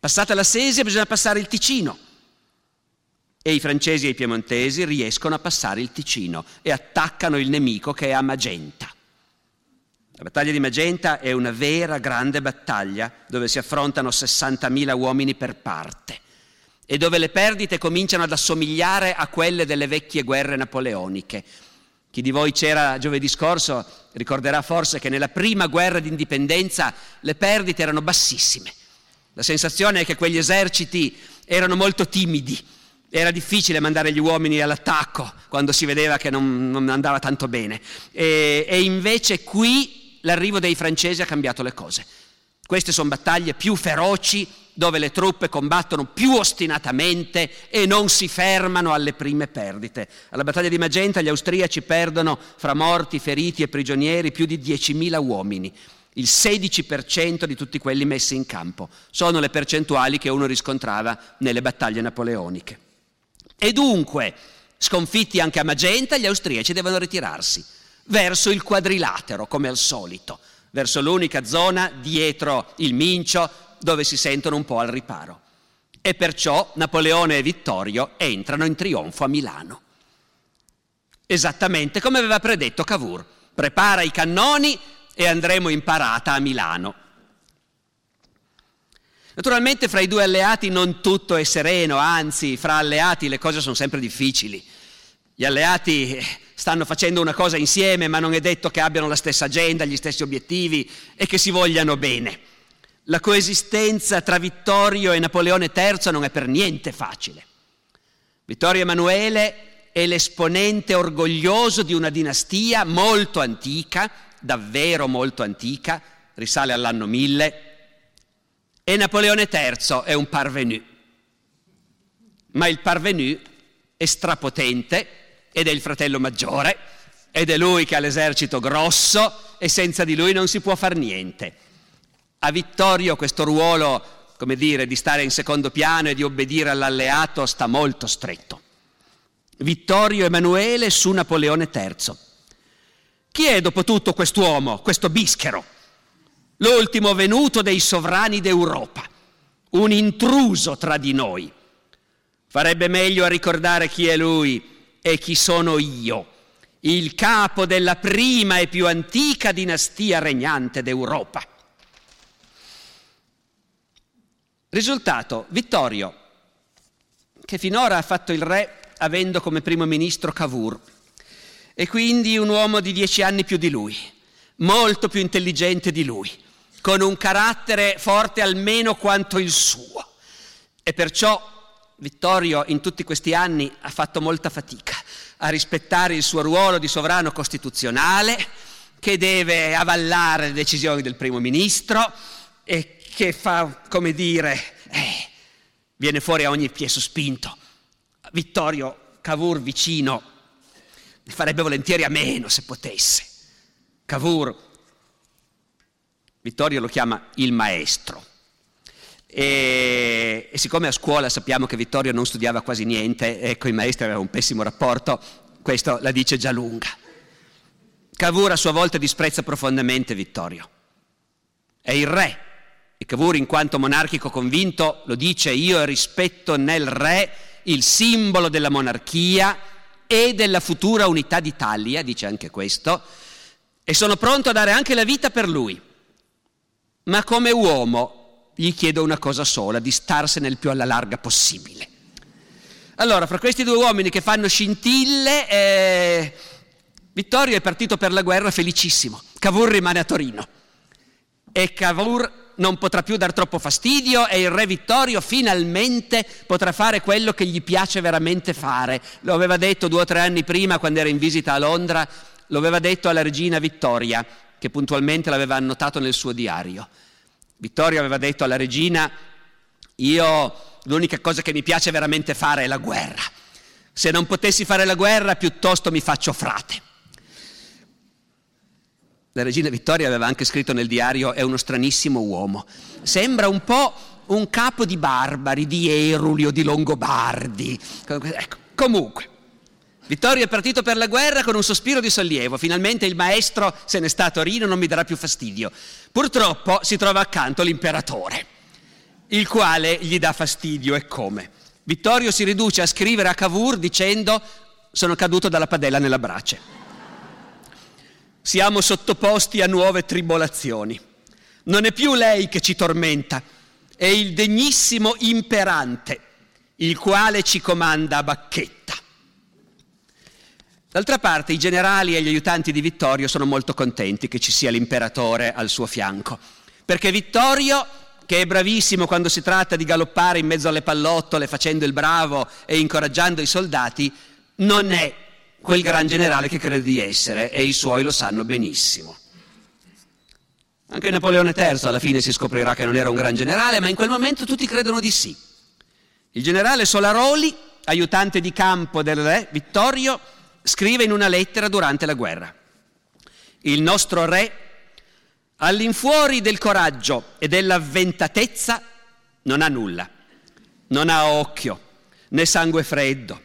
Passata la Sesia bisogna passare il Ticino e i francesi e i piemontesi riescono a passare il Ticino e attaccano il nemico che è a Magenta. La battaglia di Magenta è una vera grande battaglia dove si affrontano 60.000 uomini per parte e dove le perdite cominciano ad assomigliare a quelle delle vecchie guerre napoleoniche. Chi di voi c'era giovedì scorso ricorderà forse che nella prima guerra d'indipendenza le perdite erano bassissime. La sensazione è che quegli eserciti erano molto timidi, era difficile mandare gli uomini all'attacco quando si vedeva che non, non andava tanto bene. E, e invece qui l'arrivo dei francesi ha cambiato le cose. Queste sono battaglie più feroci, dove le truppe combattono più ostinatamente e non si fermano alle prime perdite. Alla battaglia di Magenta gli austriaci perdono fra morti, feriti e prigionieri più di 10.000 uomini, il 16% di tutti quelli messi in campo. Sono le percentuali che uno riscontrava nelle battaglie napoleoniche. E dunque, sconfitti anche a Magenta, gli austriaci devono ritirarsi verso il quadrilatero, come al solito, verso l'unica zona dietro il Mincio dove si sentono un po' al riparo. E perciò Napoleone e Vittorio entrano in trionfo a Milano. Esattamente come aveva predetto Cavour. Prepara i cannoni e andremo in parata a Milano. Naturalmente fra i due alleati non tutto è sereno, anzi fra alleati le cose sono sempre difficili. Gli alleati eh, stanno facendo una cosa insieme, ma non è detto che abbiano la stessa agenda, gli stessi obiettivi e che si vogliano bene. La coesistenza tra Vittorio e Napoleone III non è per niente facile. Vittorio Emanuele è l'esponente orgoglioso di una dinastia molto antica, davvero molto antica, risale all'anno 1000, e Napoleone III è un parvenu. Ma il parvenu è strapotente ed è il fratello maggiore ed è lui che ha l'esercito grosso e senza di lui non si può fare niente. A Vittorio questo ruolo, come dire, di stare in secondo piano e di obbedire all'alleato sta molto stretto. Vittorio Emanuele su Napoleone III. Chi è dopo tutto quest'uomo, questo bischero? l'ultimo venuto dei sovrani d'Europa, un intruso tra di noi. Farebbe meglio a ricordare chi è lui e chi sono io, il capo della prima e più antica dinastia regnante d'Europa. Risultato, Vittorio, che finora ha fatto il re avendo come primo ministro Cavour, e quindi un uomo di dieci anni più di lui, molto più intelligente di lui con un carattere forte almeno quanto il suo. E perciò Vittorio in tutti questi anni ha fatto molta fatica a rispettare il suo ruolo di sovrano costituzionale che deve avallare le decisioni del primo ministro e che fa, come dire, eh, viene fuori a ogni piè sospinto. Vittorio Cavour vicino ne farebbe volentieri a meno se potesse. Cavour, Vittorio lo chiama il maestro. E, e, siccome a scuola sappiamo che Vittorio non studiava quasi niente e con i maestri aveva un pessimo rapporto, questo la dice già lunga. Cavour a sua volta disprezza profondamente Vittorio. È il re e Cavour in quanto monarchico convinto lo dice io rispetto nel re il simbolo della monarchia e della futura unità d'Italia, dice anche questo, e sono pronto a dare anche la vita per lui. Ma come uomo gli chiedo una cosa sola, di starsene il più alla larga possibile. Allora, fra questi due uomini che fanno scintille, eh, Vittorio è partito per la guerra felicissimo, Cavour rimane a Torino e Cavour non potrà più dar troppo fastidio e il re Vittorio finalmente potrà fare quello che gli piace veramente fare. Lo aveva detto due o tre anni prima quando era in visita a Londra, lo aveva detto alla regina Vittoria, che puntualmente l'aveva annotato nel suo diario. Vittorio aveva detto alla regina, io l'unica cosa che mi piace veramente fare è la guerra. Se non potessi fare la guerra, piuttosto mi faccio frate. La regina Vittoria aveva anche scritto nel diario, è uno stranissimo uomo. Sembra un po' un capo di barbari, di Eruli o di Longobardi. Ecco, comunque, Vittorio è partito per la guerra con un sospiro di sollievo, finalmente il maestro se ne sta a Torino, non mi darà più fastidio. Purtroppo si trova accanto l'imperatore, il quale gli dà fastidio e come. Vittorio si riduce a scrivere a Cavour dicendo sono caduto dalla padella nella brace. Siamo sottoposti a nuove tribolazioni. Non è più lei che ci tormenta, è il degnissimo imperante, il quale ci comanda a bacchetta. D'altra parte i generali e gli aiutanti di Vittorio sono molto contenti che ci sia l'imperatore al suo fianco, perché Vittorio, che è bravissimo quando si tratta di galoppare in mezzo alle pallottole facendo il bravo e incoraggiando i soldati, non è quel gran generale che crede di essere e i suoi lo sanno benissimo. Anche Napoleone III alla fine si scoprirà che non era un gran generale, ma in quel momento tutti credono di sì. Il generale Solaroli, aiutante di campo del re Vittorio, scrive in una lettera durante la guerra. Il nostro re, all'infuori del coraggio e dell'avventatezza, non ha nulla, non ha occhio né sangue freddo,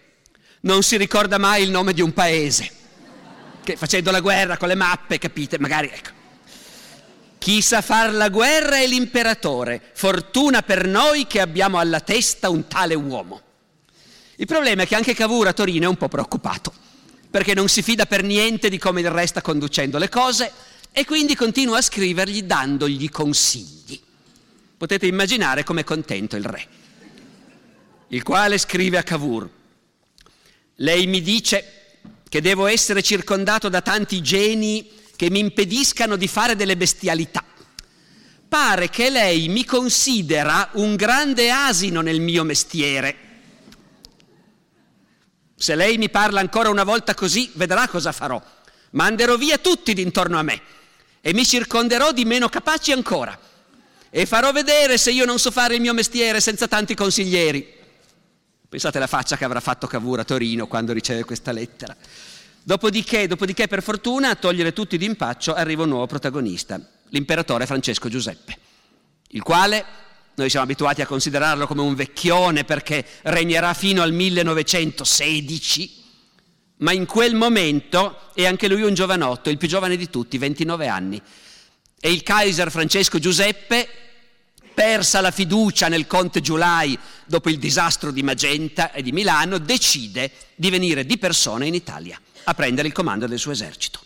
non si ricorda mai il nome di un paese, che facendo la guerra con le mappe, capite, magari ecco. Chi sa far la guerra è l'imperatore, fortuna per noi che abbiamo alla testa un tale uomo. Il problema è che anche Cavour a Torino è un po' preoccupato perché non si fida per niente di come il re sta conducendo le cose e quindi continua a scrivergli dandogli consigli. Potete immaginare com'è contento il re, il quale scrive a Cavour, lei mi dice che devo essere circondato da tanti geni che mi impediscano di fare delle bestialità. Pare che lei mi considera un grande asino nel mio mestiere se lei mi parla ancora una volta così, vedrà cosa farò. Manderò via tutti d'intorno a me e mi circonderò di meno capaci ancora. E farò vedere se io non so fare il mio mestiere senza tanti consiglieri. Pensate alla faccia che avrà fatto Cavour a Torino quando riceve questa lettera. Dopodiché, dopodiché, per fortuna, a togliere tutti d'impaccio arriva un nuovo protagonista, l'imperatore Francesco Giuseppe, il quale noi siamo abituati a considerarlo come un vecchione perché regnerà fino al 1916, ma in quel momento è anche lui un giovanotto, il più giovane di tutti, 29 anni. E il Kaiser Francesco Giuseppe, persa la fiducia nel conte Giulai dopo il disastro di Magenta e di Milano, decide di venire di persona in Italia a prendere il comando del suo esercito.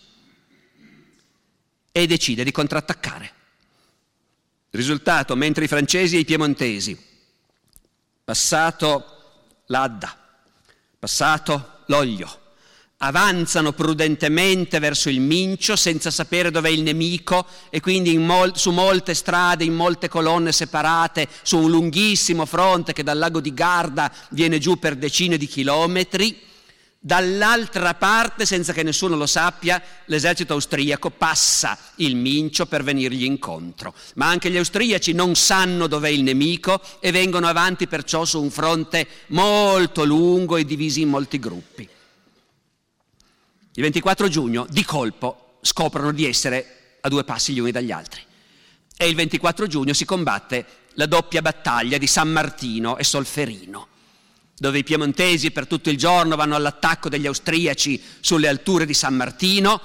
E decide di contrattaccare. Risultato, mentre i francesi e i piemontesi, passato l'Adda, passato l'Oglio, avanzano prudentemente verso il Mincio senza sapere dov'è il nemico e quindi mol- su molte strade, in molte colonne separate, su un lunghissimo fronte che dal lago di Garda viene giù per decine di chilometri. Dall'altra parte, senza che nessuno lo sappia, l'esercito austriaco passa il Mincio per venirgli incontro. Ma anche gli austriaci non sanno dov'è il nemico e vengono avanti perciò su un fronte molto lungo e divisi in molti gruppi. Il 24 giugno, di colpo, scoprono di essere a due passi gli uni dagli altri. E il 24 giugno si combatte la doppia battaglia di San Martino e Solferino, dove i piemontesi per tutto il giorno vanno all'attacco degli austriaci sulle alture di San Martino,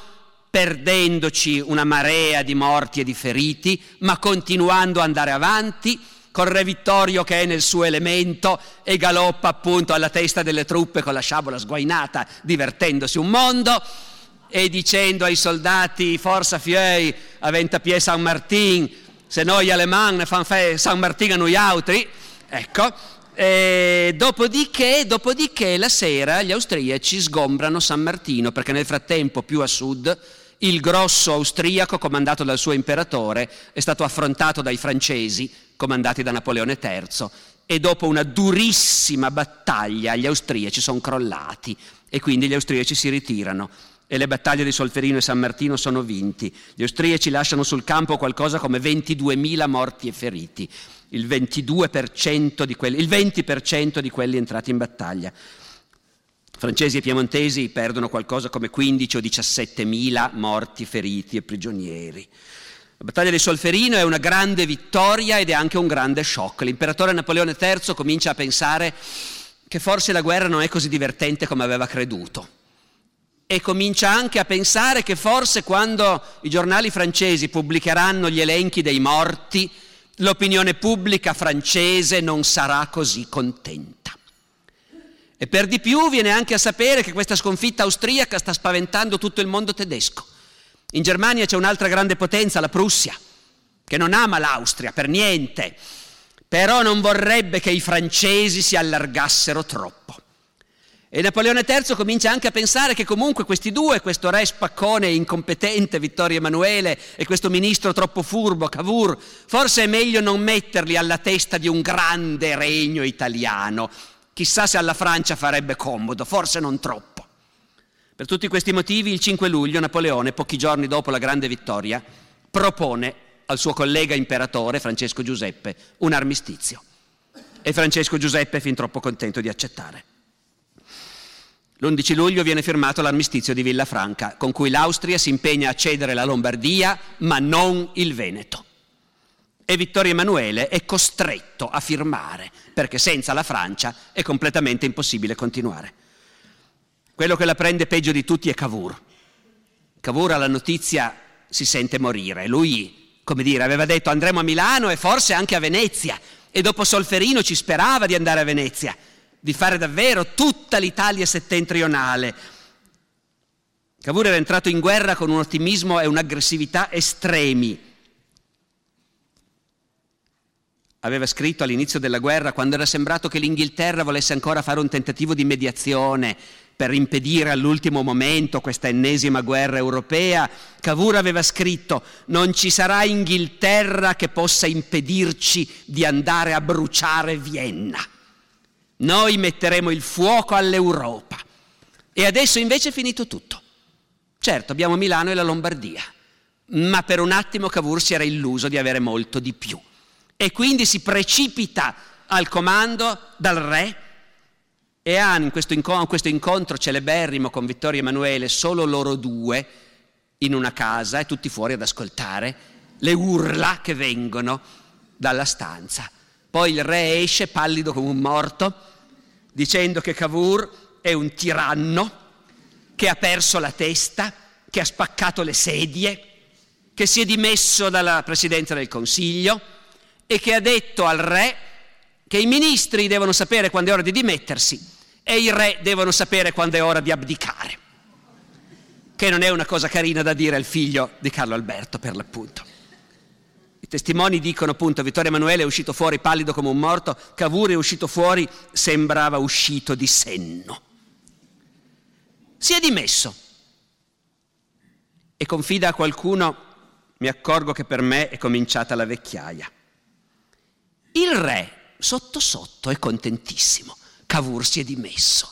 perdendoci una marea di morti e di feriti, ma continuando ad andare avanti con Re Vittorio che è nel suo elemento e galoppa appunto alla testa delle truppe con la sciabola sguainata, divertendosi un mondo e dicendo ai soldati Forza Fiei, aventa pie San Martin, se noi aleman fan fe San Martin a noi altri, ecco, e dopodiché, dopodiché la sera gli austriaci sgombrano San Martino perché nel frattempo più a sud il grosso austriaco comandato dal suo imperatore è stato affrontato dai francesi comandati da Napoleone III e dopo una durissima battaglia gli austriaci sono crollati e quindi gli austriaci si ritirano e le battaglie di Solferino e San Martino sono vinti. Gli austriaci lasciano sul campo qualcosa come 22.000 morti e feriti, il, 22% di quelli, il 20% di quelli entrati in battaglia. Francesi e piemontesi perdono qualcosa come 15 o 17 mila morti, feriti e prigionieri. La battaglia di Solferino è una grande vittoria ed è anche un grande shock. L'imperatore Napoleone III comincia a pensare che forse la guerra non è così divertente come aveva creduto. E comincia anche a pensare che forse quando i giornali francesi pubblicheranno gli elenchi dei morti, l'opinione pubblica francese non sarà così contenta. E per di più viene anche a sapere che questa sconfitta austriaca sta spaventando tutto il mondo tedesco. In Germania c'è un'altra grande potenza, la Prussia, che non ama l'Austria per niente, però non vorrebbe che i francesi si allargassero troppo. E Napoleone III comincia anche a pensare che comunque questi due, questo re spaccone e incompetente Vittorio Emanuele e questo ministro troppo furbo Cavour, forse è meglio non metterli alla testa di un grande regno italiano, Chissà se alla Francia farebbe comodo, forse non troppo. Per tutti questi motivi, il 5 luglio Napoleone, pochi giorni dopo la grande vittoria, propone al suo collega imperatore Francesco Giuseppe un armistizio. E Francesco Giuseppe è fin troppo contento di accettare. L'11 luglio viene firmato l'armistizio di Villafranca, con cui l'Austria si impegna a cedere la Lombardia, ma non il Veneto. E Vittorio Emanuele è costretto a firmare, perché senza la Francia è completamente impossibile continuare. Quello che la prende peggio di tutti è Cavour. Cavour alla notizia si sente morire. Lui, come dire, aveva detto andremo a Milano e forse anche a Venezia. E dopo Solferino ci sperava di andare a Venezia, di fare davvero tutta l'Italia settentrionale. Cavour era entrato in guerra con un ottimismo e un'aggressività estremi aveva scritto all'inizio della guerra, quando era sembrato che l'Inghilterra volesse ancora fare un tentativo di mediazione per impedire all'ultimo momento questa ennesima guerra europea, Cavour aveva scritto non ci sarà Inghilterra che possa impedirci di andare a bruciare Vienna. Noi metteremo il fuoco all'Europa. E adesso invece è finito tutto. Certo, abbiamo Milano e la Lombardia, ma per un attimo Cavour si era illuso di avere molto di più e quindi si precipita al comando dal re e ha in questo, incontro, questo incontro celeberrimo con Vittorio Emanuele solo loro due in una casa e tutti fuori ad ascoltare le urla che vengono dalla stanza. Poi il re esce pallido come un morto dicendo che Cavour è un tiranno che ha perso la testa, che ha spaccato le sedie, che si è dimesso dalla presidenza del Consiglio e che ha detto al re che i ministri devono sapere quando è ora di dimettersi e i re devono sapere quando è ora di abdicare, che non è una cosa carina da dire al figlio di Carlo Alberto per l'appunto. I testimoni dicono appunto Vittorio Emanuele è uscito fuori pallido come un morto, Cavour è uscito fuori, sembrava uscito di senno. si è dimesso. E confida a qualcuno, mi accorgo che per me è cominciata la vecchiaia. Il re, sotto sotto, è contentissimo. Cavour si è dimesso.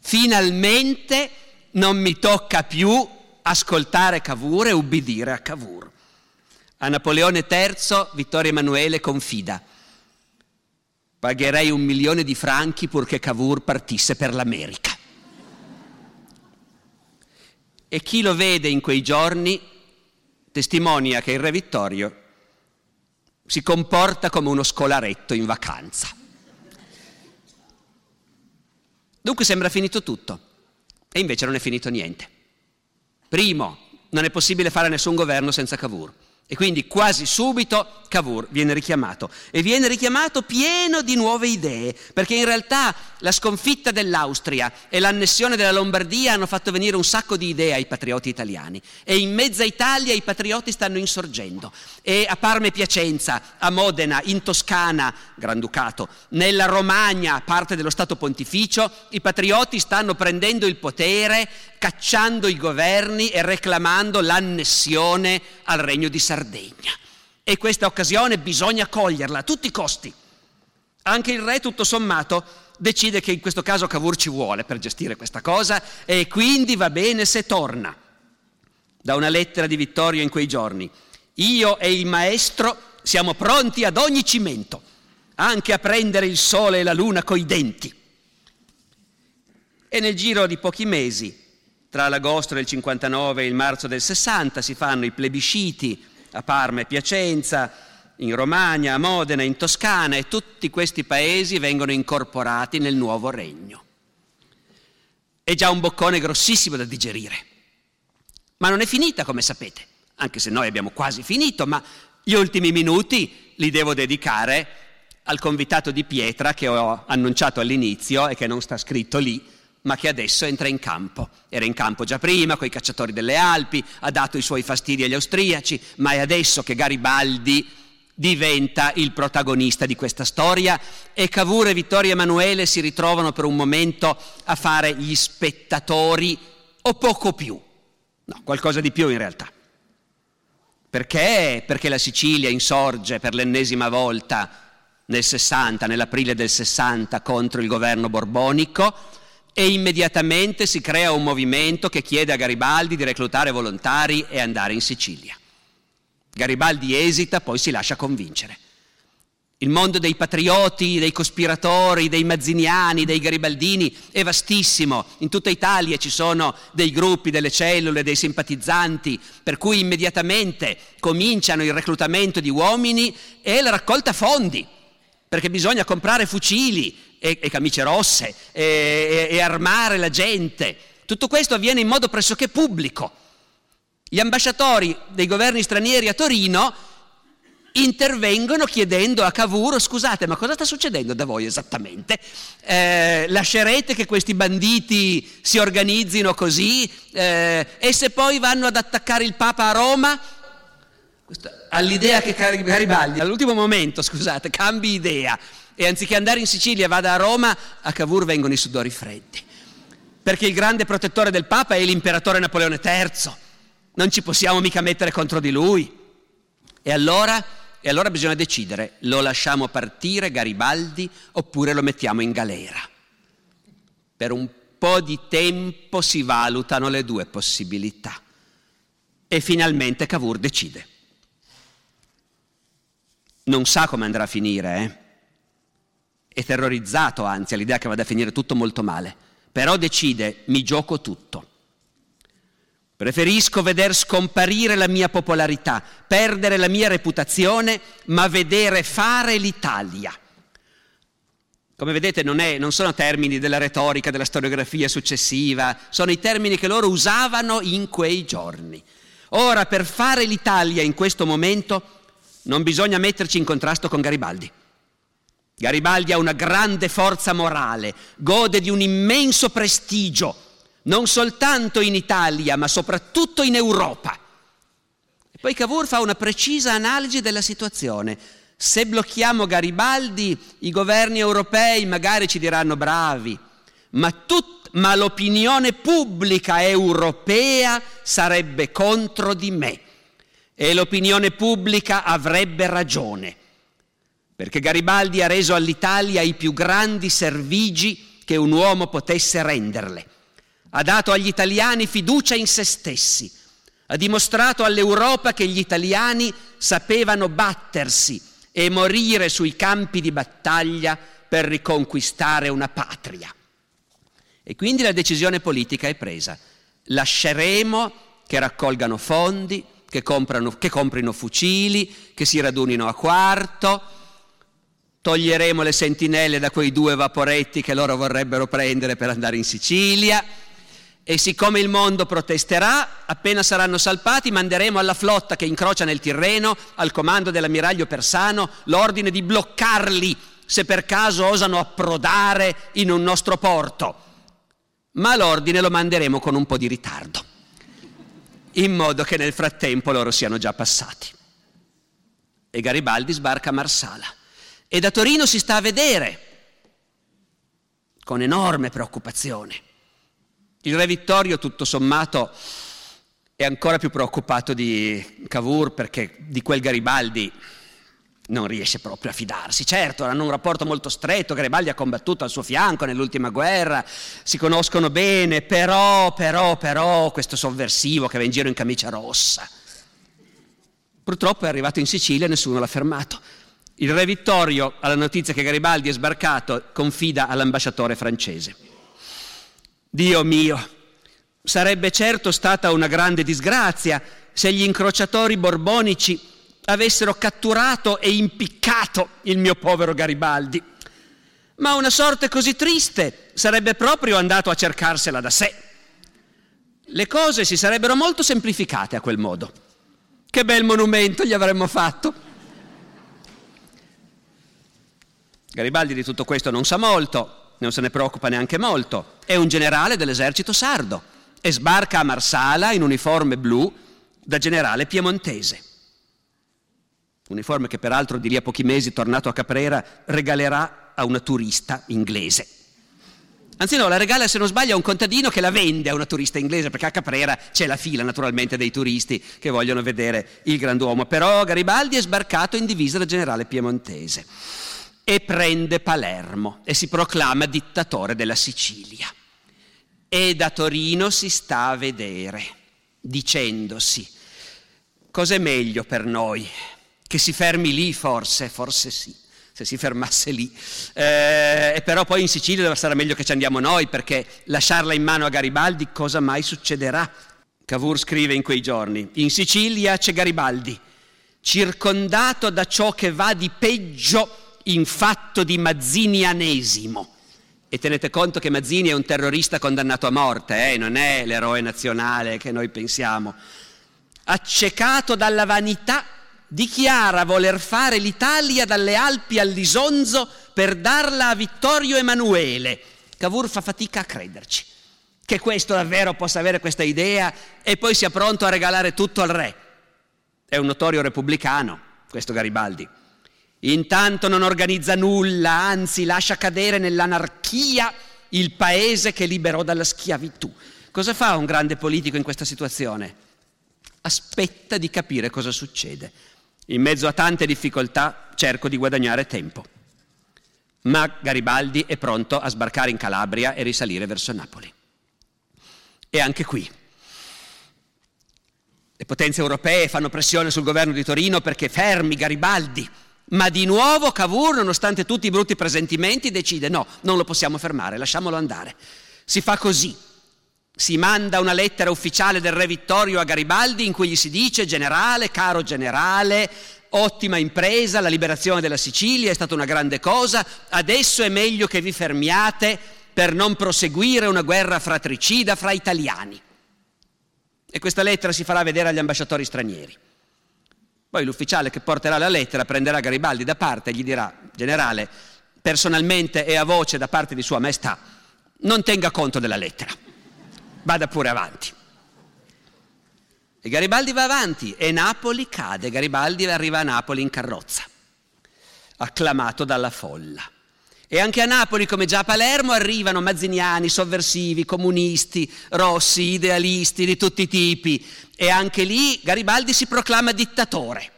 Finalmente non mi tocca più ascoltare Cavour e ubbidire a Cavour. A Napoleone III Vittorio Emanuele confida. Pagherei un milione di franchi purché Cavour partisse per l'America. E chi lo vede in quei giorni testimonia che il re Vittorio si comporta come uno scolaretto in vacanza. Dunque sembra finito tutto e invece non è finito niente. Primo, non è possibile fare nessun governo senza Cavour. E quindi quasi subito Cavour viene richiamato. E viene richiamato pieno di nuove idee, perché in realtà la sconfitta dell'Austria e l'annessione della Lombardia hanno fatto venire un sacco di idee ai patrioti italiani. E in mezza Italia i patrioti stanno insorgendo. E a Parma e Piacenza, a Modena, in Toscana, Granducato, nella Romagna, parte dello Stato Pontificio, i patrioti stanno prendendo il potere, cacciando i governi e reclamando l'annessione al regno di Sardegna. Sardegna. E questa occasione bisogna coglierla a tutti i costi. Anche il re, tutto sommato, decide che in questo caso Cavour ci vuole per gestire questa cosa e quindi va bene se torna. Da una lettera di Vittorio in quei giorni. Io e il maestro siamo pronti ad ogni cimento, anche a prendere il sole e la luna coi denti. E nel giro di pochi mesi, tra l'agosto del 59 e il marzo del 60, si fanno i plebisciti a Parma e Piacenza, in Romagna, a Modena, in Toscana e tutti questi paesi vengono incorporati nel nuovo regno. È già un boccone grossissimo da digerire. Ma non è finita, come sapete, anche se noi abbiamo quasi finito, ma gli ultimi minuti li devo dedicare al convitato di pietra che ho annunciato all'inizio e che non sta scritto lì, ma che adesso entra in campo. Era in campo già prima con i cacciatori delle Alpi, ha dato i suoi fastidi agli austriaci, ma è adesso che Garibaldi diventa il protagonista di questa storia e Cavour e Vittorio Emanuele si ritrovano per un momento a fare gli spettatori o poco più, no, qualcosa di più in realtà. Perché? Perché la Sicilia insorge per l'ennesima volta nel 60, nell'aprile del 60 contro il governo borbonico e immediatamente si crea un movimento che chiede a Garibaldi di reclutare volontari e andare in Sicilia. Garibaldi esita, poi si lascia convincere. Il mondo dei patrioti, dei cospiratori, dei mazziniani, dei garibaldini è vastissimo. In tutta Italia ci sono dei gruppi, delle cellule, dei simpatizzanti, per cui immediatamente cominciano il reclutamento di uomini e la raccolta fondi, perché bisogna comprare fucili, e, e camicie rosse e, e armare la gente. Tutto questo avviene in modo pressoché pubblico. Gli ambasciatori dei governi stranieri a Torino intervengono chiedendo a Cavour, scusate, ma cosa sta succedendo da voi esattamente? Eh, lascerete che questi banditi si organizzino così? Eh, e se poi vanno ad attaccare il Papa a Roma? All'idea che Garibaldi, all'ultimo momento, scusate, cambi idea e anziché andare in Sicilia vada a Roma, a Cavour vengono i sudori freddi. Perché il grande protettore del Papa è l'imperatore Napoleone III. Non ci possiamo mica mettere contro di lui. E allora, e allora bisogna decidere, lo lasciamo partire Garibaldi oppure lo mettiamo in galera. Per un po' di tempo si valutano le due possibilità. E finalmente Cavour decide. Non sa come andrà a finire, eh? è terrorizzato anzi all'idea che vada a finire tutto molto male, però decide mi gioco tutto. Preferisco veder scomparire la mia popolarità, perdere la mia reputazione, ma vedere fare l'Italia. Come vedete non, è, non, sono termini della retorica, della storiografia successiva, sono i termini che loro usavano in quei giorni. Ora, per fare l'Italia in questo momento, non bisogna metterci in contrasto con Garibaldi. Garibaldi ha una grande forza morale, gode di un immenso prestigio, non soltanto in Italia, ma soprattutto in Europa. E poi Cavour fa una precisa analisi della situazione. Se blocchiamo Garibaldi, i governi europei magari ci diranno bravi, ma, tut, ma l'opinione pubblica europea sarebbe contro di me e l'opinione pubblica avrebbe ragione, perché Garibaldi ha reso all'Italia i più grandi servigi che un uomo potesse renderle. Ha dato agli italiani fiducia in se stessi, ha dimostrato all'Europa che gli italiani sapevano battersi e morire sui campi di battaglia per riconquistare una patria. E quindi la decisione politica è presa. Lasceremo che raccolgano fondi, che, comprano, che comprino fucili, che si radunino a quarto, toglieremo le sentinelle da quei due vaporetti che loro vorrebbero prendere per andare in Sicilia. E siccome il mondo protesterà, appena saranno salpati, manderemo alla flotta che incrocia nel Tirreno, al comando dell'ammiraglio persano, l'ordine di bloccarli se per caso osano approdare in un nostro porto. Ma l'ordine lo manderemo con un po' di ritardo, in modo che nel frattempo loro siano già passati. E Garibaldi sbarca a Marsala. E da Torino si sta a vedere, con enorme preoccupazione il re Vittorio, tutto sommato, è ancora più preoccupato di Cavour perché di quel Garibaldi non riesce proprio a fidarsi. Certo, hanno un rapporto molto stretto, Garibaldi ha combattuto al suo fianco nell'ultima guerra, si conoscono bene, però, però, però, questo sovversivo che va in giro in camicia rossa. Purtroppo è arrivato in Sicilia e nessuno l'ha fermato. Il re Vittorio, alla notizia che Garibaldi è sbarcato, confida all'ambasciatore francese. Dio mio, sarebbe certo stata una grande disgrazia se gli incrociatori borbonici avessero catturato e impiccato il mio povero Garibaldi. Ma una sorte così triste sarebbe proprio andato a cercarsela da sé. Le cose si sarebbero molto semplificate a quel modo. Che bel monumento gli avremmo fatto. Garibaldi di tutto questo non sa molto, non se ne preoccupa neanche molto, è un generale dell'esercito sardo e sbarca a Marsala in uniforme blu da generale piemontese. Uniforme che peraltro di lì a pochi mesi, tornato a Caprera, regalerà a una turista inglese. Anzi no, la regala se non sbaglio a un contadino che la vende a una turista inglese, perché a Caprera c'è la fila naturalmente dei turisti che vogliono vedere il grand'uomo. Però Garibaldi è sbarcato in divisa da generale piemontese e prende Palermo e si proclama dittatore della Sicilia. E da Torino si sta a vedere, dicendosi, cos'è meglio per noi? Che si fermi lì forse, forse sì, se si fermasse lì. Eh, e però poi in Sicilia sarà meglio che ci andiamo noi, perché lasciarla in mano a Garibaldi cosa mai succederà? Cavour scrive in quei giorni, in Sicilia c'è Garibaldi, circondato da ciò che va di peggio in fatto di mazzinianesimo. E tenete conto che Mazzini è un terrorista condannato a morte, eh? non è l'eroe nazionale che noi pensiamo. Accecato dalla vanità, dichiara voler fare l'Italia dalle Alpi all'Isonzo per darla a Vittorio Emanuele. Cavour fa fatica a crederci che questo davvero possa avere questa idea e poi sia pronto a regalare tutto al re. È un notorio repubblicano, questo Garibaldi. Intanto non organizza nulla, anzi lascia cadere nell'anarchia il paese che liberò dalla schiavitù. Cosa fa un grande politico in questa situazione? Aspetta di capire cosa succede. In mezzo a tante difficoltà cerco di guadagnare tempo. Ma Garibaldi è pronto a sbarcare in Calabria e risalire verso Napoli. E anche qui le potenze europee fanno pressione sul governo di Torino perché fermi Garibaldi ma di nuovo Cavour, nonostante tutti i brutti presentimenti, decide no, non lo possiamo fermare, lasciamolo andare. Si fa così. Si manda una lettera ufficiale del re Vittorio a Garibaldi in cui gli si dice generale, caro generale, ottima impresa, la liberazione della Sicilia è stata una grande cosa, adesso è meglio che vi fermiate per non proseguire una guerra fratricida fra italiani. E questa lettera si farà vedere agli ambasciatori stranieri. Poi l'ufficiale che porterà la lettera prenderà Garibaldi da parte e gli dirà, generale, personalmente e a voce da parte di Sua Maestà, non tenga conto della lettera, vada pure avanti. E Garibaldi va avanti e Napoli cade, Garibaldi arriva a Napoli in carrozza, acclamato dalla folla. E anche a Napoli, come già a Palermo, arrivano mazziniani, sovversivi, comunisti, rossi, idealisti di tutti i tipi. E anche lì Garibaldi si proclama dittatore.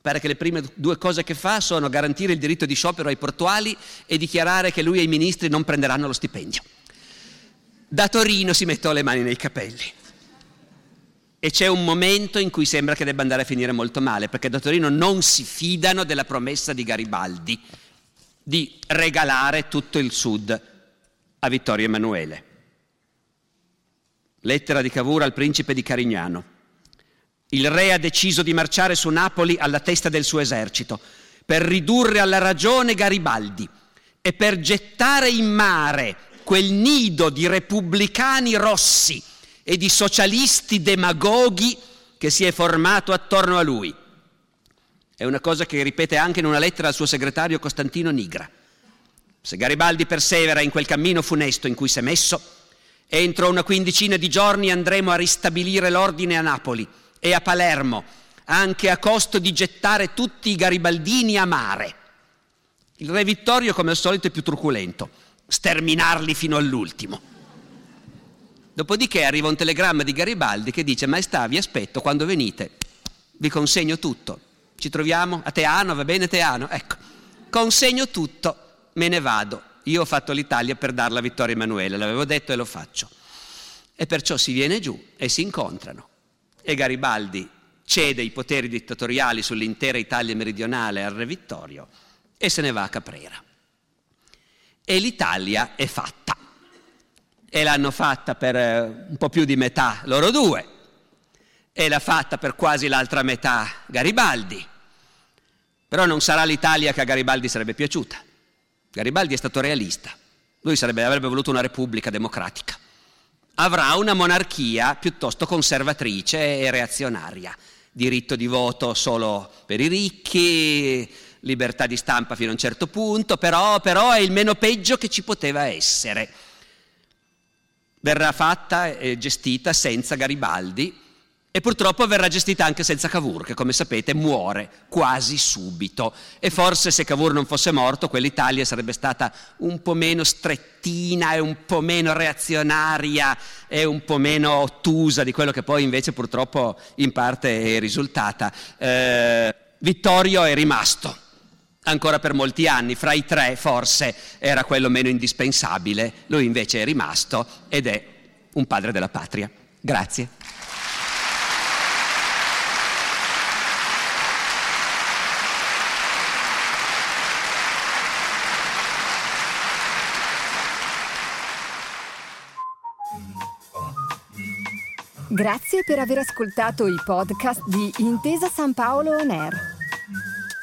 Pare che le prime due cose che fa sono garantire il diritto di sciopero ai portuali e dichiarare che lui e i ministri non prenderanno lo stipendio. Da Torino si mettono le mani nei capelli. E c'è un momento in cui sembra che debba andare a finire molto male, perché da Torino non si fidano della promessa di Garibaldi di regalare tutto il sud a Vittorio Emanuele. Lettera di Cavour al principe di Carignano. Il re ha deciso di marciare su Napoli alla testa del suo esercito per ridurre alla ragione Garibaldi e per gettare in mare quel nido di repubblicani rossi e di socialisti demagoghi che si è formato attorno a lui. È una cosa che ripete anche in una lettera al suo segretario Costantino Nigra. Se Garibaldi persevera in quel cammino funesto in cui si è messo, entro una quindicina di giorni andremo a ristabilire l'ordine a Napoli e a Palermo, anche a costo di gettare tutti i garibaldini a mare. Il re Vittorio, come al solito, è più truculento, sterminarli fino all'ultimo. Dopodiché arriva un telegramma di Garibaldi che dice Maestà, vi aspetto, quando venite vi consegno tutto. Ci troviamo a Teano, va bene Teano? Ecco, consegno tutto, me ne vado. Io ho fatto l'Italia per darla a Vittorio Emanuele, l'avevo detto e lo faccio. E perciò si viene giù e si incontrano. E Garibaldi cede i poteri dittatoriali sull'intera Italia meridionale al re Vittorio e se ne va a Caprera. E l'Italia è fatta. E l'hanno fatta per eh, un po' più di metà loro due. E l'ha fatta per quasi l'altra metà Garibaldi. Però non sarà l'Italia che a Garibaldi sarebbe piaciuta. Garibaldi è stato realista. Lui sarebbe, avrebbe voluto una repubblica democratica. Avrà una monarchia piuttosto conservatrice e reazionaria. Diritto di voto solo per i ricchi, libertà di stampa fino a un certo punto, però, però è il meno peggio che ci poteva essere. Verrà fatta e gestita senza Garibaldi e purtroppo verrà gestita anche senza Cavour, che come sapete muore quasi subito. E forse se Cavour non fosse morto, quell'Italia sarebbe stata un po' meno strettina e un po' meno reazionaria e un po' meno ottusa di quello che poi invece purtroppo in parte è risultata. Eh, Vittorio è rimasto ancora per molti anni, fra i tre forse era quello meno indispensabile, lui invece è rimasto ed è un padre della patria. Grazie. Grazie per aver ascoltato i podcast di Intesa San Paolo On Air.